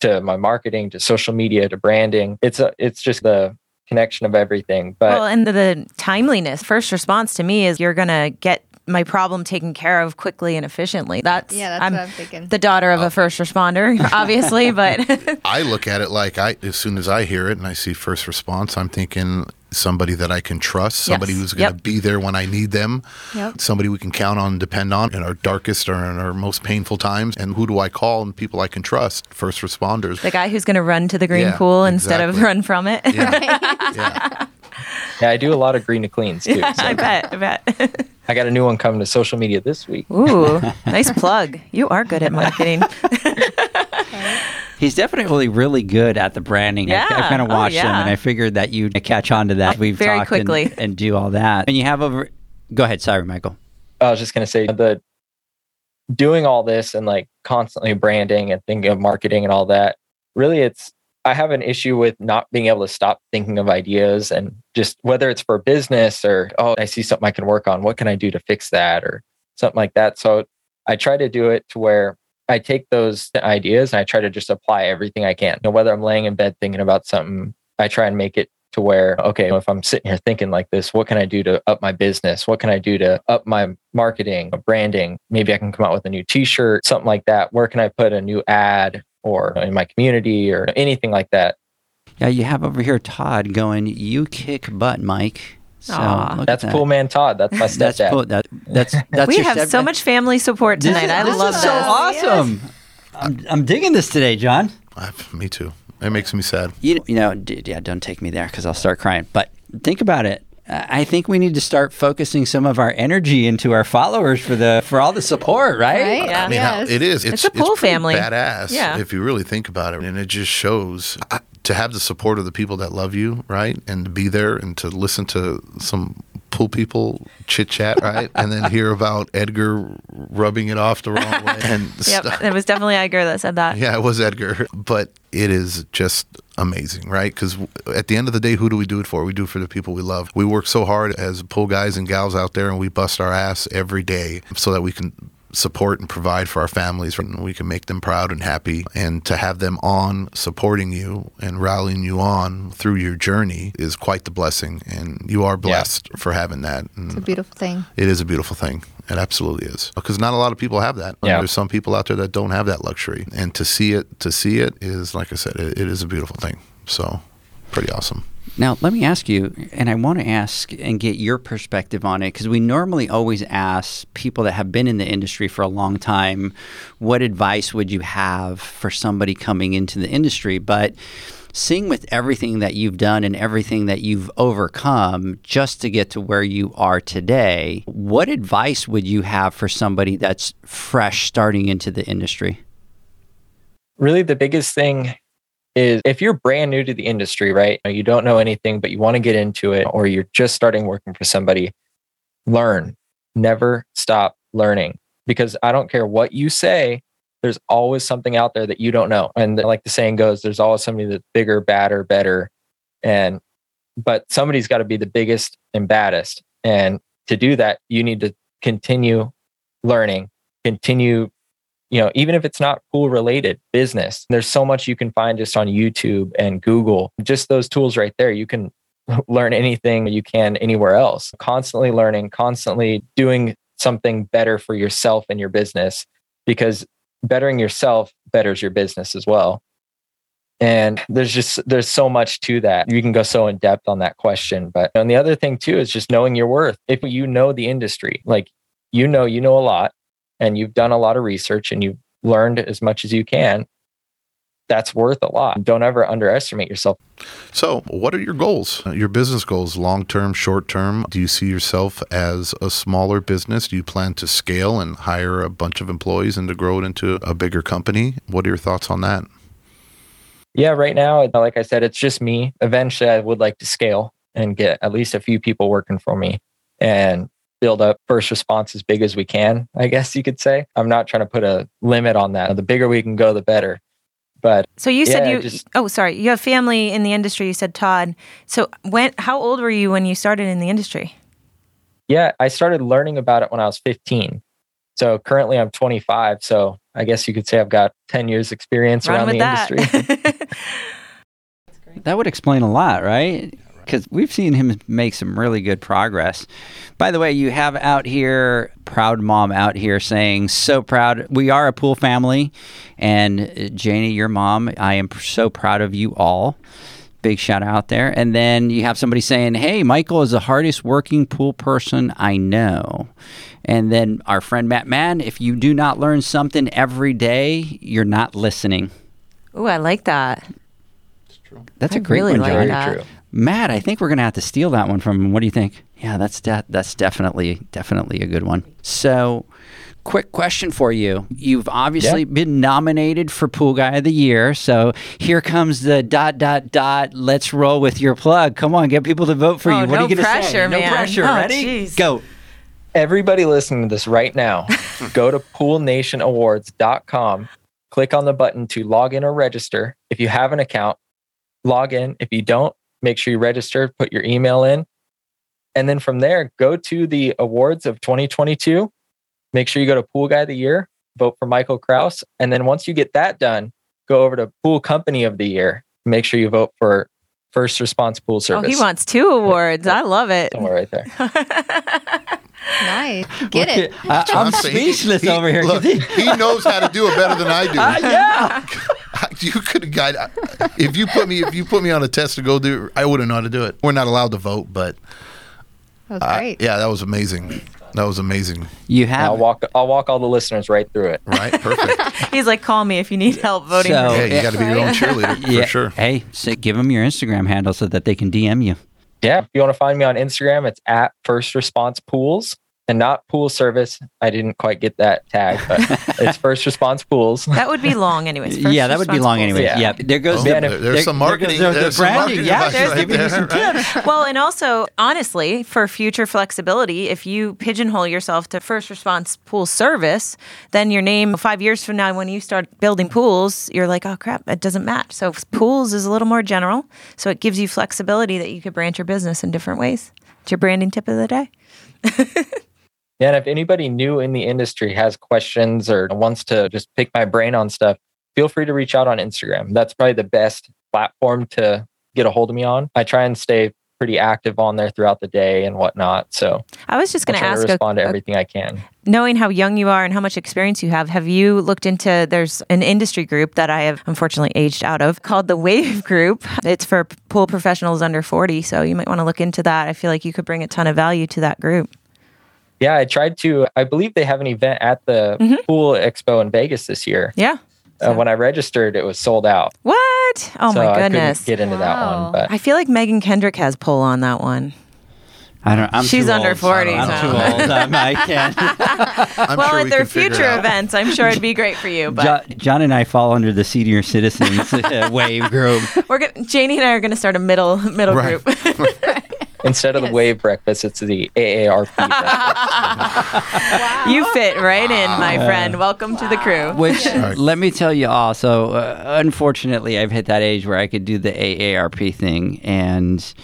F: to my marketing to social media to branding it's a, it's just the connection of everything. But
D: well, and the, the timeliness, first response to me is you're going to get my problem taken care of quickly and efficiently. That's
E: Yeah, that's
D: I'm
E: what I'm thinking.
D: the daughter of a uh, first responder, obviously, but
C: I look at it like I as soon as I hear it and I see first response, I'm thinking somebody that I can trust, somebody
D: Yes.
C: who's going to
D: Yep.
C: be there when I need them,
D: Yep.
C: somebody we can count on and depend on in our darkest or in our most painful times. And who do I call? And people I can trust, first responders.
D: the guy who's going to run to the green
C: Yeah,
D: pool instead of run from it.
C: yeah, yeah.
F: yeah, I do a lot of green to cleans too. so
D: I bet. I bet.
F: I got a new one coming to social media this week.
D: Ooh, nice plug. You are good at marketing.
A: He's definitely really good at the branding. I- I, kind of
D: Oh,
A: watched him, and I figured that you'd catch on to that. Oh, We've
D: Very
A: talked and-
D: quickly.
A: and, do all that. And you have over. Go ahead, sorry, Michael.
F: I was just gonna say the doing all this and like constantly branding and thinking of marketing and all that. Really, it's I have an issue with not being able to stop thinking of ideas and just whether it's for business or oh I see something I can work on. What can I do to fix that or something like that? So I try to do it to where I take those ideas and I try to just apply everything I can. You whether I'm laying in bed thinking about something, I try and make it to where, okay, if I'm sitting here thinking like this, what can I do to up my business? What can I do to up my marketing, branding? Maybe I can come out with a new t shirt, something like that. Where can I put a new ad or in my community or anything like that?
A: Yeah, you have over here Todd going, "You kick butt, Mike." So
D: Aw.
A: look at
F: That's
A: that.
F: Pool Man Todd. That's my
A: That's cool. That, that's that's
D: we
A: your
D: have so much family support
A: This
D: tonight.
A: is-
D: I
A: this
D: love
A: is so
D: this.
A: awesome. I'm, I'm digging this today, John.
C: I- me too. It makes me sad.
A: You, you know, d- yeah, don't take me there because I'll start crying. But think about it. I I think we need to start focusing some of our energy into our followers for the for all the support, right?
E: Right?
D: Yeah.
C: I mean, how-
E: Yes.
C: it is. It's,
D: a pool
C: pretty
D: family.
C: Badass.
D: Yeah.
C: If you really think about it, and it just shows I, to have the support of the people that love you, right, and to be there and to listen to some pool people chit chat, right, and then hear about Edgar rubbing it off the wrong way and
D: Yep,
C: stuff.
D: it was definitely Edgar that said that.
C: Yeah, it was Edgar, but it is just amazing, right? Because at the end of the day, who do we do it for? We do it for the people we love. We work so hard as pool guys and gals out there, and we bust our ass every day so that we can support and provide for our families and we can make them proud and happy and to have them on supporting you and rallying you on through your journey is quite the blessing and you are blessed for having that and
E: It's a beautiful thing.
C: it is a beautiful thing. It absolutely is because not a lot of people have that.
F: Yeah.
C: There's some people out there that don't have that luxury, and to see it, to see it is like I said, it, it is a beautiful thing. So, pretty awesome.
A: Now, let me ask you, and I want to ask and get your perspective on it because we normally always ask people that have been in the industry for a long time, what advice would you have for somebody coming into the industry? But seeing with everything that you've done and everything that you've overcome just to get to where you are today, what advice would you have for somebody that's fresh starting into the industry?
F: really the biggest thing is if you're brand new to the industry, right? You don't know anything, but you want to get into it, or you're just starting working for somebody, learn. Never stop learning because I don't care what you say, there's always something out there that you don't know. And like the saying goes, there's always somebody that's bigger, badder, better. And, but somebody's got to be the biggest and baddest. And to do that, you need to continue learning, continue you know, even if it's not pool related business, there's so much you can find just on YouTube and Google. Just those tools right there, you can learn anything you can anywhere else. Constantly learning, constantly doing something better for yourself and your business because bettering yourself betters your business as well. And there's just there's so much to that. You can go so in depth on that question, but and the other thing too is just knowing your worth. If you know the industry, like you know you know a lot and you've done a lot of research and you've learned as much as you can, that's worth a lot. Don't ever underestimate yourself.
C: So, what are your goals? Your business goals, long term, short term? Do you see yourself as a smaller business? Do you plan to scale and hire a bunch of employees and to grow it into a bigger company? What are your thoughts on that?
F: Yeah, right now, like I said, it's just me. Eventually, I would like to scale and get at least a few people working for me and build up first response as big as we can, I guess you could say. I'm not trying to put a limit on that. The bigger we can go, the better. But
D: So you said
F: Yeah,
D: you
F: just-
D: oh sorry, you have family in the industry, you said Todd. So when how old were you when you started in the industry?
F: yeah, I started learning about it when I was 15. So currently I'm 25. So I guess you could say I've got 10 years experience
D: Run
F: around the
D: that.
F: industry.
A: That would explain a lot, right? Because we've seen him make some really good progress. By the way, you have out here, proud mom out here saying, so proud. We are a pool family. And uh, Janie, your mom, I am so proud of you all. Big shout out there. And then you have somebody saying, hey, Michael is the hardest working pool person I know. And then our friend Matt Mann, if you do not learn something every day, you're not listening.
D: Oh, I like that.
A: That's
D: I
A: a great
D: really
A: one,
D: like
A: Joey.
D: that.
F: True.
A: Matt, I think we're gonna have to steal that one from him. What do you think? Yeah, that's de- that's definitely definitely a good one. So, quick question for you: You've obviously
F: Yeah.
A: been nominated for Pool Guy of the Year. So here comes the dot dot dot. Let's roll with your plug. Come on, get people to vote for
D: Oh,
A: you. What
D: no
A: are you gonna say?
D: pressure,
A: No
D: man.
A: pressure.
D: Oh,
A: Ready?
D: jeez.
A: Go.
F: Everybody listening to this right now, go to poolnationawards.com, click on the button to log in or register. If you have an account, log in. If you don't, make sure you register, put your email in. And then from there, go to the awards of 2022. Make sure you go to Pool Guy of the Year, vote for Michael Kraus. And then once you get that done, go over to Pool Company of the Year. Make sure you vote for First Response Pool
D: Oh,
F: Service.
D: he wants two awards. I love it.
F: Somewhere right there.
E: Nice. Get
A: Look
E: it.
A: I- I'm speechless
C: he-
A: over here.
C: Look,
A: he-
C: he knows how to do it better than I do.
A: yeah.
C: you could have guided. If you put me, if you put me on a test to go do, I wouldn't know how to do it. We're not allowed to vote, but
E: That was
C: uh,
E: great.
C: yeah, that was amazing. That was amazing.
A: You
F: I'll
A: have
F: walk I'll walk all the listeners right through it.
C: Right? Perfect.
D: He's like, call me if you need help voting
A: So-
C: yeah, you got to be your own cheerleader
A: yeah.
C: for sure.
A: Hey, so give them your Instagram handle so that they can DM you.
F: Yeah. If you want to find me on Instagram, it's at First Response Pools and not Pool Service. I didn't quite get that tag, but it's First Response Pools.
D: That would be long, anyways. First
A: yeah, that would be long
D: responsible.
A: anyway.
F: Yeah.
A: Yeah. there goes
F: Yeah,
A: the,
F: there-
C: there's some
A: there
C: marketing-
A: goes the,
C: there's some
A: branding.
C: marketing
A: Yeah, there's
C: right
A: giving you some
C: there,
A: tips.
D: Well, and also, honestly, for future flexibility, if you pigeonhole yourself to first response pool service, then your name five years from now, when you start building pools, you're like, oh crap, it doesn't match. So pools is a little more general. So it gives you flexibility that you could branch your business in different ways. It's your branding tip of the day.
F: Yeah, and if anybody new in the industry has questions or wants to just pick my brain on stuff, feel free to reach out on Instagram. That's probably the best platform to get a hold of me on. I try and stay pretty active on there throughout the day and whatnot. So
D: I was just going to ask, a,
F: respond to everything I can.
D: knowing how young you are and how much experience you have, have you looked into? There's an industry group that I have unfortunately aged out of called the Wave Group. It's for pool professionals under 40, so you might want to look into that. I feel like you could bring a ton of value to that group.
F: Yeah, I tried to. I believe they have an event at the
D: Mm-hmm.
F: Pool Expo in Vegas this year.
D: Yeah.
F: Uh, when I registered, it was sold out.
D: What? Oh
F: so
D: my
F: I couldn't
D: goodness.
F: get into that one. But
D: I feel like Megan Kendrick has pull on that one.
A: I don't. I'm
D: She's
A: too
D: under
A: old.
D: 40,
A: I'm
D: so-
A: too old. I'm, I can't.
C: I'm
D: well,
C: sure
D: at
C: we
D: their
C: can figure it
D: future events, I'm sure it'd be great for you. But
A: John, John and I fall under the senior citizens uh, wave group.
D: we're gonna, Janie and I are going to start a middle middle
C: Right.
D: group.
F: instead of the wave breakfast, it's the AARP. breakfast.
D: you fit right in, my friend. Welcome to the crew.
A: Which
C: right.
A: let me tell you also, uh, unfortunately, I've hit that age where I could do the AARP thing, and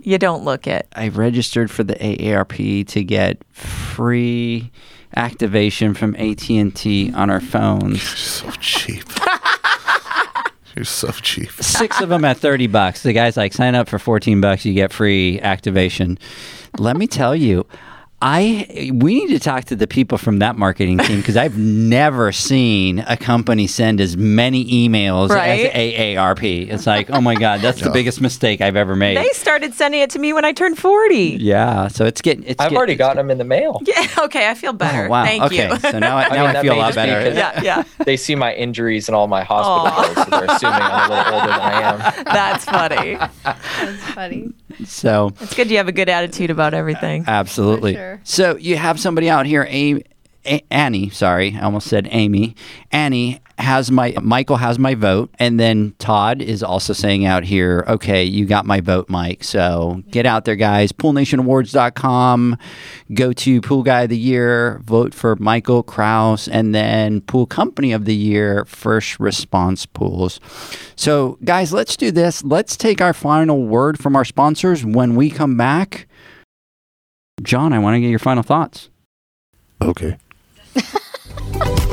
D: You don't look it.
A: I registered for the AARP to get free activation from AT and T on our phones.
C: So cheap. You're so cheap.
A: Six of them at thirty bucks. The guy's like, sign up for fourteen bucks, you get free activation. Let me tell you. I we need to talk to the people from that marketing team because I've never seen a company send as many emails
D: Right?
A: as AARP. It's like, oh my god, that's the biggest mistake I've ever made.
D: They started sending it to me when I turned 40.
A: yeah, so it's getting. It's
F: I've
A: get-
F: already
A: it's
F: gotten them in the mail.
D: Yeah, okay, I feel better.
A: Oh, wow.
D: Thank
A: okay,
D: you.
A: so now, I,
F: I
A: now
F: mean,
A: I feel a lot better.
F: because-
D: yeah, yeah.
F: They see my injuries and all my hospital bills, so they're assuming I'm a little older than I am.
D: That's funny.
E: That's funny.
A: So
D: It's good you have a good attitude about everything.
A: Absolutely.
E: Sure.
A: So you have somebody out here, Amy, A- Annie. Sorry, I almost said Amy. Annie has my Michael has my vote, and then Todd is also saying out here, okay, you got my vote, Mike. So get out there, guys. PoolNationAwards.com. Go to Pool Guy of the Year, vote for Michael Kraus, and then Pool Company of the Year, First Response Pools. So, guys, let's do this. Let's take our final word from our sponsors. When we come back, John, I want to get your final thoughts.
C: Okay.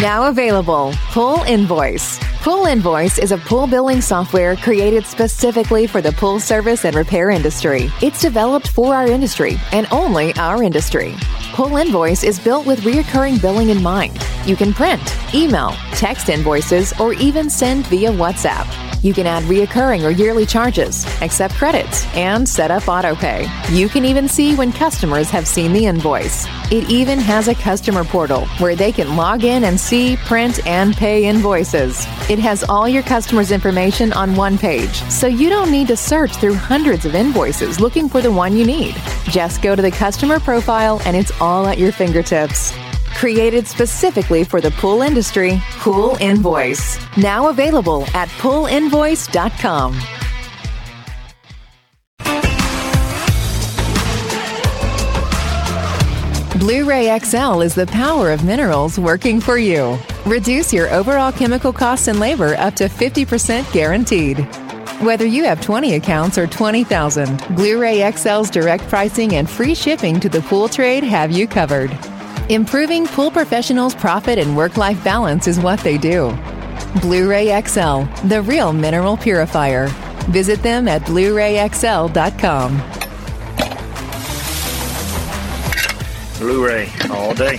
H: Now available, Pool Invoice. Pool Invoice is a pool billing software created specifically for the pool service and repair industry. It's developed for our industry and only our industry. Pool Invoice is built with reoccurring billing in mind. You can print, email, text invoices, or even send via WhatsApp. You can add reoccurring or yearly charges, accept credits, and set up autopay. You can even see when customers have seen the invoice. It even has a customer portal where they can log in and see, print, and pay invoices. It has all your customers' information on one page, so you don't need to search through hundreds of invoices looking for the one you need. Just go to the customer profile and it's all at your fingertips. Created specifically for the pool industry, Pool Invoice. Now available at poolinvoice.com. Blu ray XL is the power of minerals working for you. Reduce your overall chemical costs and labor up to 50% guaranteed. Whether you have 20 accounts or 20,000, Blu ray XL's direct pricing and free shipping to the pool trade have you covered. Improving pool professionals' profit and work life balance is what they do. Blu ray XL, the real mineral purifier. Visit them at Blu rayxl.com.
I: Blu-ray all day.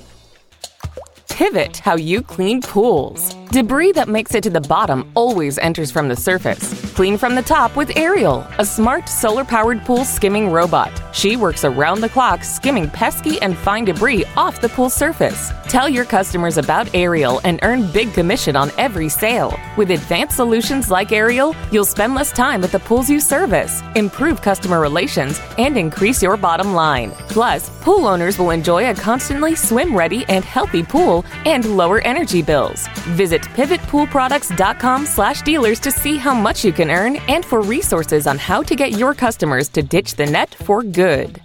G: Pivot how you clean pools. Debris that makes it to the bottom always enters from the surface. Clean from the top with Ariel, a smart solar powered pool skimming robot. She works around the clock skimming pesky and fine debris off the pool surface. Tell your customers about Ariel and earn big commission on every sale. With advanced solutions like Ariel, you'll spend less time at the pools you service, improve customer relations, and increase your bottom line. Plus, pool owners will enjoy a constantly swim ready and healthy pool and lower energy bills. Visit pivotpoolproducts.com slash dealers to see how much you can earn and for resources on how to get your customers to ditch the net for good.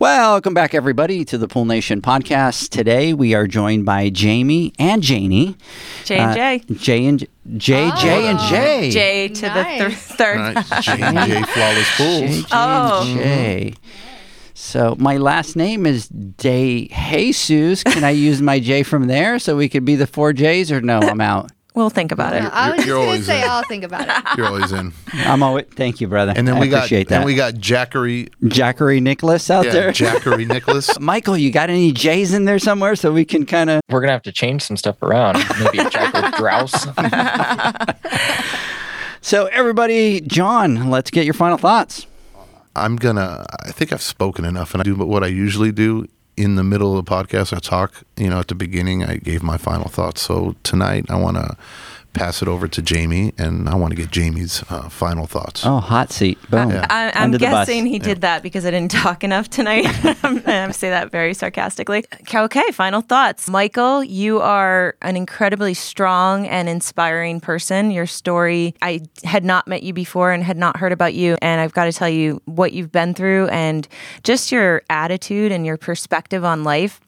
A: Welcome back, everybody, to the Pool Nation podcast. Today we are joined by Jamie and Janie.
D: J and J.
A: Uh, J and J, J and J.
D: J to the
E: Nice.
D: thir- third.
C: Nice. J&J Flawless Pools.
A: J, J,
D: Oh.
A: and J. So my last name is De Jesus. Can I use my J from there so we could be the four J's or no? I'm out.
D: We'll think about it.
E: I was just
C: You're
E: gonna
C: always
E: say
C: in.
E: I'll think about it.
C: You're always in.
A: I'm always. Thank you, brother.
C: And then
A: I
C: we got
A: appreciate that.
C: and we got Jackery,
A: Jackery Nicholas out
C: yeah,
A: there.
C: Jackery Nicholas.
A: Michael, you got any J's in there somewhere so we can kind of
F: We're gonna have to change some stuff around. Maybe a jack with grouse.
A: So, everybody, John, let's get your final thoughts.
C: I'm gonna. I think I've spoken enough, and I do what I usually do in the middle of the podcast. I talk. You know, at the beginning, I gave my final thoughts. So tonight, I want to pass it over to Jamie, and I want to get Jamie's uh, final thoughts.
A: Oh, hot seat. Boom.
C: Yeah.
D: I, I'm
A: Under
D: guessing he did that because I didn't talk enough tonight. I say that very sarcastically. Okay, final thoughts. Michael, you are an incredibly strong and inspiring person. Your story, I had not met you before and had not heard about you. And I've got to tell you what you've been through and just your attitude and your perspective on life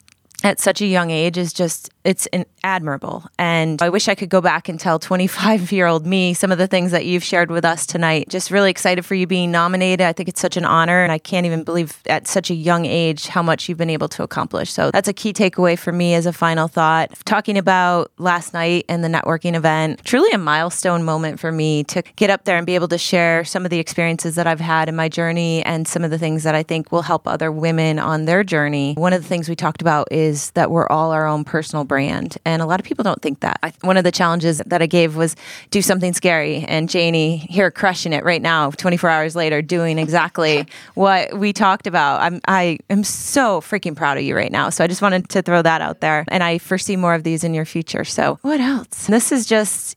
D: at such a young age is just it's an admirable. And I wish I could go back and tell 25 year old me some of the things that you've shared with us tonight. Just really excited for you being nominated. I think it's such an honor. And I can't even believe at such a young age how much you've been able to accomplish. So that's a key takeaway for me as a final thought. Talking about last night and the networking event, truly a milestone moment for me to get up there and be able to share some of the experiences that I've had in my journey and some of the things that I think will help other women on their journey. One of the things we talked about is that we're all our own personal brand. And a lot of people don't think that. I, one of the challenges that I gave was do something scary. And Janie here crushing it right now, 24 hours later, doing exactly what we talked about. I'm, I am so freaking proud of you right now. So I just wanted to throw that out there. And I foresee more of these in your future. So what else? This is just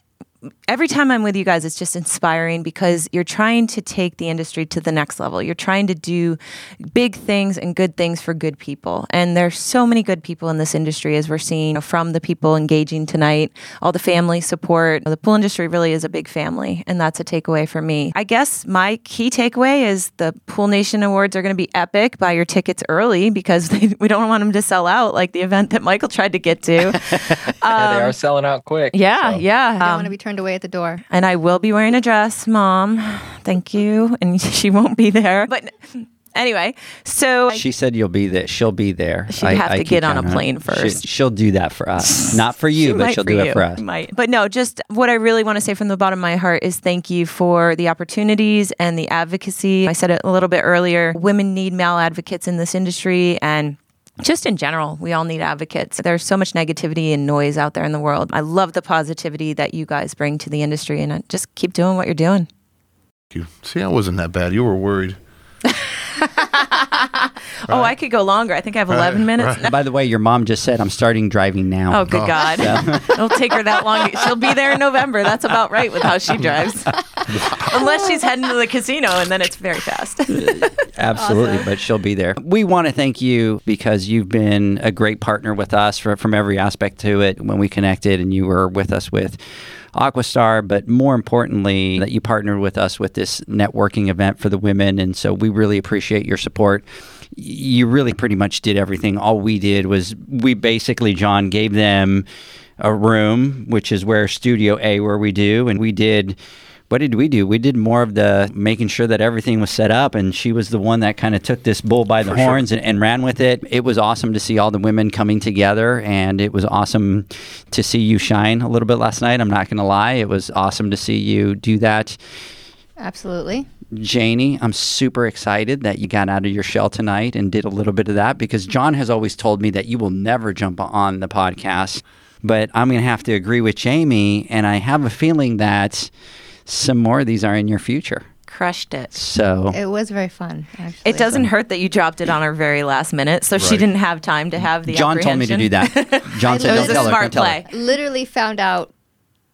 D: every time I'm with you guys, it's just inspiring because you're trying to take the industry to the next level. You're trying to do big things and good things for good people. And there's so many good people in this industry, as we're seeing from the people engaging tonight, all the family support. The pool industry really is a big family, and that's a takeaway for me. I guess my key takeaway is the Pool Nation Awards are going to be epic. Buy your tickets early because they, we don't want them to sell out like the event that Michael tried to get to.
F: yeah, they are selling out quick.
D: Yeah,
F: so.
D: yeah.
E: I don't
D: Um,
E: want to be turned away at the door.
D: and I will be wearing a dress, mom. Thank you. And she won't be there. But anyway, so
A: She said you'll be there. She'll be there.
D: She'd have to
A: keep
D: get on a
A: counting her.
D: plane
A: She-
D: first.
A: she'll do that for us. Not for you,
D: She
A: but she'll do
D: you.
A: it for us.
D: Might. But no, just what I really want to say from the bottom of my heart is thank you for the opportunities and the advocacy. I said it a little bit earlier. Women need male advocates in this industry and just in general, we all need advocates. There's so much negativity and noise out there in the world. I love the positivity that you guys bring to the industry and just keep doing what you're doing.
C: You see, I wasn't that bad. You were worried.
D: Oh, I could go longer. I think I have 11 minutes.
A: By the way, your mom just said I'm starting driving now.
D: Oh, good oh. God. It'll take her that long. She'll be there in November. That's about right with how she drives. Unless she's heading to the casino, and then it's very fast.
A: Absolutely, but she'll be there. We want to thank you because you've been a great partner with us for, from every aspect to it when we connected and you were with us with Aquastar, but more importantly, that you partnered with us with this networking event for the women. And so we really appreciate your support. You really pretty much did everything. All we did was we basically, John, gave them a room, which is where Studio A, where we do, and we did what did we do? We did more of the making sure that everything was set up, and she was the one that kind of took this bull by the horns and, and ran with it. It was awesome to see all the women coming together, and it was awesome to see you shine a little bit last night. I'm not going to lie, it was awesome to see you do that.
E: Absolutely.
A: Janie, I'm super excited that you got out of your shell tonight and did a little bit of that because John has always told me that you will never jump on the podcast. But I'm going to have to agree with Jamie, and I have a feeling that some more of these are in your future.
D: Crushed it.
A: So
E: It was very fun. Actually.
D: It doesn't hurt that you dropped it on her very last minute, so she didn't have time to have the.
A: John told me to do that. John said, "Don't
E: was a
A: tell her.
D: smart
A: Don't tell her."
E: Literally found out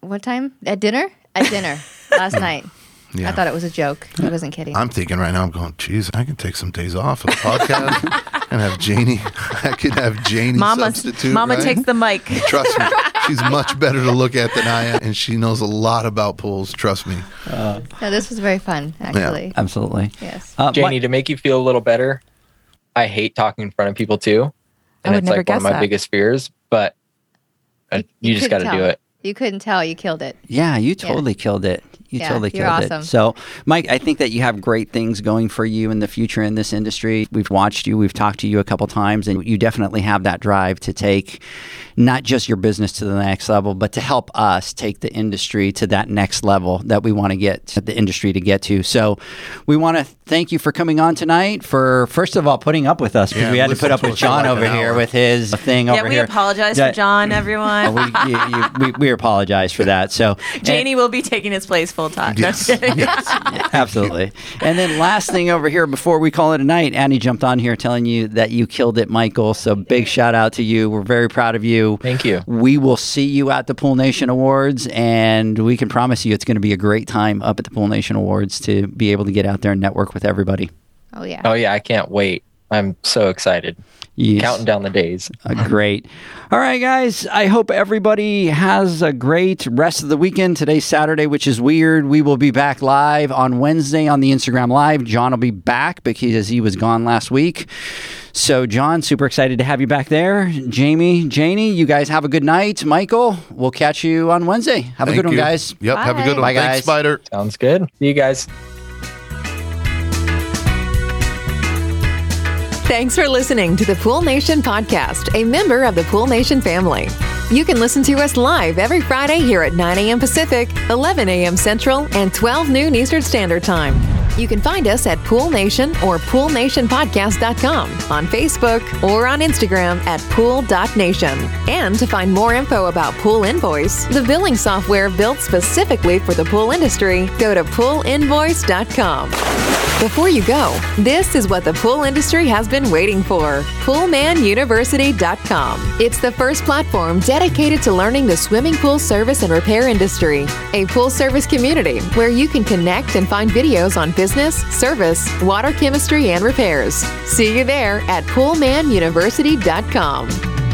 E: what time at dinner. At dinner last night.
C: Yeah.
E: I thought it was a joke. I wasn't kidding.
C: I'm thinking right now, I'm going, geez, I can take some days off of the podcast and have Janie. I could have Janie
D: Mama,
C: substitute.
D: Mama
C: right?
D: takes the mic.
C: Trust me, she's much better to look at than I am, and she knows a lot about pools. Trust me.
E: no, this was very fun. Actually.
A: Absolutely.
E: Yes.
A: Uh,
F: Janie,
A: what-
F: to make you feel a little better, I hate talking in front of people too.
D: I
F: And
D: would
F: it's
D: never
F: like one of my
D: that.
F: biggest fears, but uh, you, just got to do it.
E: You couldn't tell. You killed it.
A: Yeah, you totally killed it. You
E: Yeah,
A: totally
E: you're
A: killed
E: awesome.
A: it. So, Mike, I think that you have great things going for you in the future in this industry. We've watched you, we've talked to you a couple times, and you definitely have that drive to take not just your business to the next level, but to help us take the industry to that next level that we want to get the industry to get to. So, we want to thank you for coming on tonight. For first of all, putting up with us because
C: Yeah,
A: we had to put up
C: to
A: with John
C: like
A: over here
C: hour.
A: with his thing
D: Yeah,
A: over here.
D: Yeah, we apologize
A: Yeah.
D: for John, everyone.
A: Oh, we, you, you, we, we apologize for that. So,
D: Janie will be taking his place full time.
C: Yes. Yes.
A: Absolutely. And then last thing over here before we call it a night, Annie jumped on here telling you that you killed it, Michael. So big shout out to you. We're very proud of you.
F: Thank you.
A: We will see you at the Pool Nation Awards, and we can promise you it's going to be a great time up at the Pool Nation Awards to be able to get out there and network with everybody.
E: Oh yeah.
F: Oh yeah, I can't wait. I'm so excited.
A: Yes.
F: Counting down the days.
A: Uh, great. All right, guys. I hope everybody has a great rest of the weekend. Today's Saturday, which is weird. We will be back live on Wednesday on the Instagram Live. John will be back because he was gone last week. So, John, super excited to have you back there. Jamie, Janie, you guys have a good night. Michael, we'll catch you on Wednesday. Have a
C: Thank
A: good one, guys.
C: Yep. Have a good one.
A: Bye,
C: Thanks,
A: guys.
C: Spider.
F: Sounds good. See you guys.
H: Thanks for listening to the Pool Nation podcast, a member of the Pool Nation family. You can listen to us live every Friday here at 9 a.m. Pacific, 11 a.m. Central, and 12 noon Eastern Standard Time. You can find us at Pool Nation or PoolNationPodcast.com, on Facebook, or on Instagram at Pool.Nation. And to find more info about Pool Invoice, the billing software built specifically for the pool industry, go to PoolInvoice.com. Before you go, this is what the pool industry has been waiting for PoolmanUniversity.com. It's the first platform dedicated to learning the swimming pool service and repair industry, a pool service community where you can connect and find videos on business, service, water chemistry, and repairs. See you there at PoolmanUniversity.com.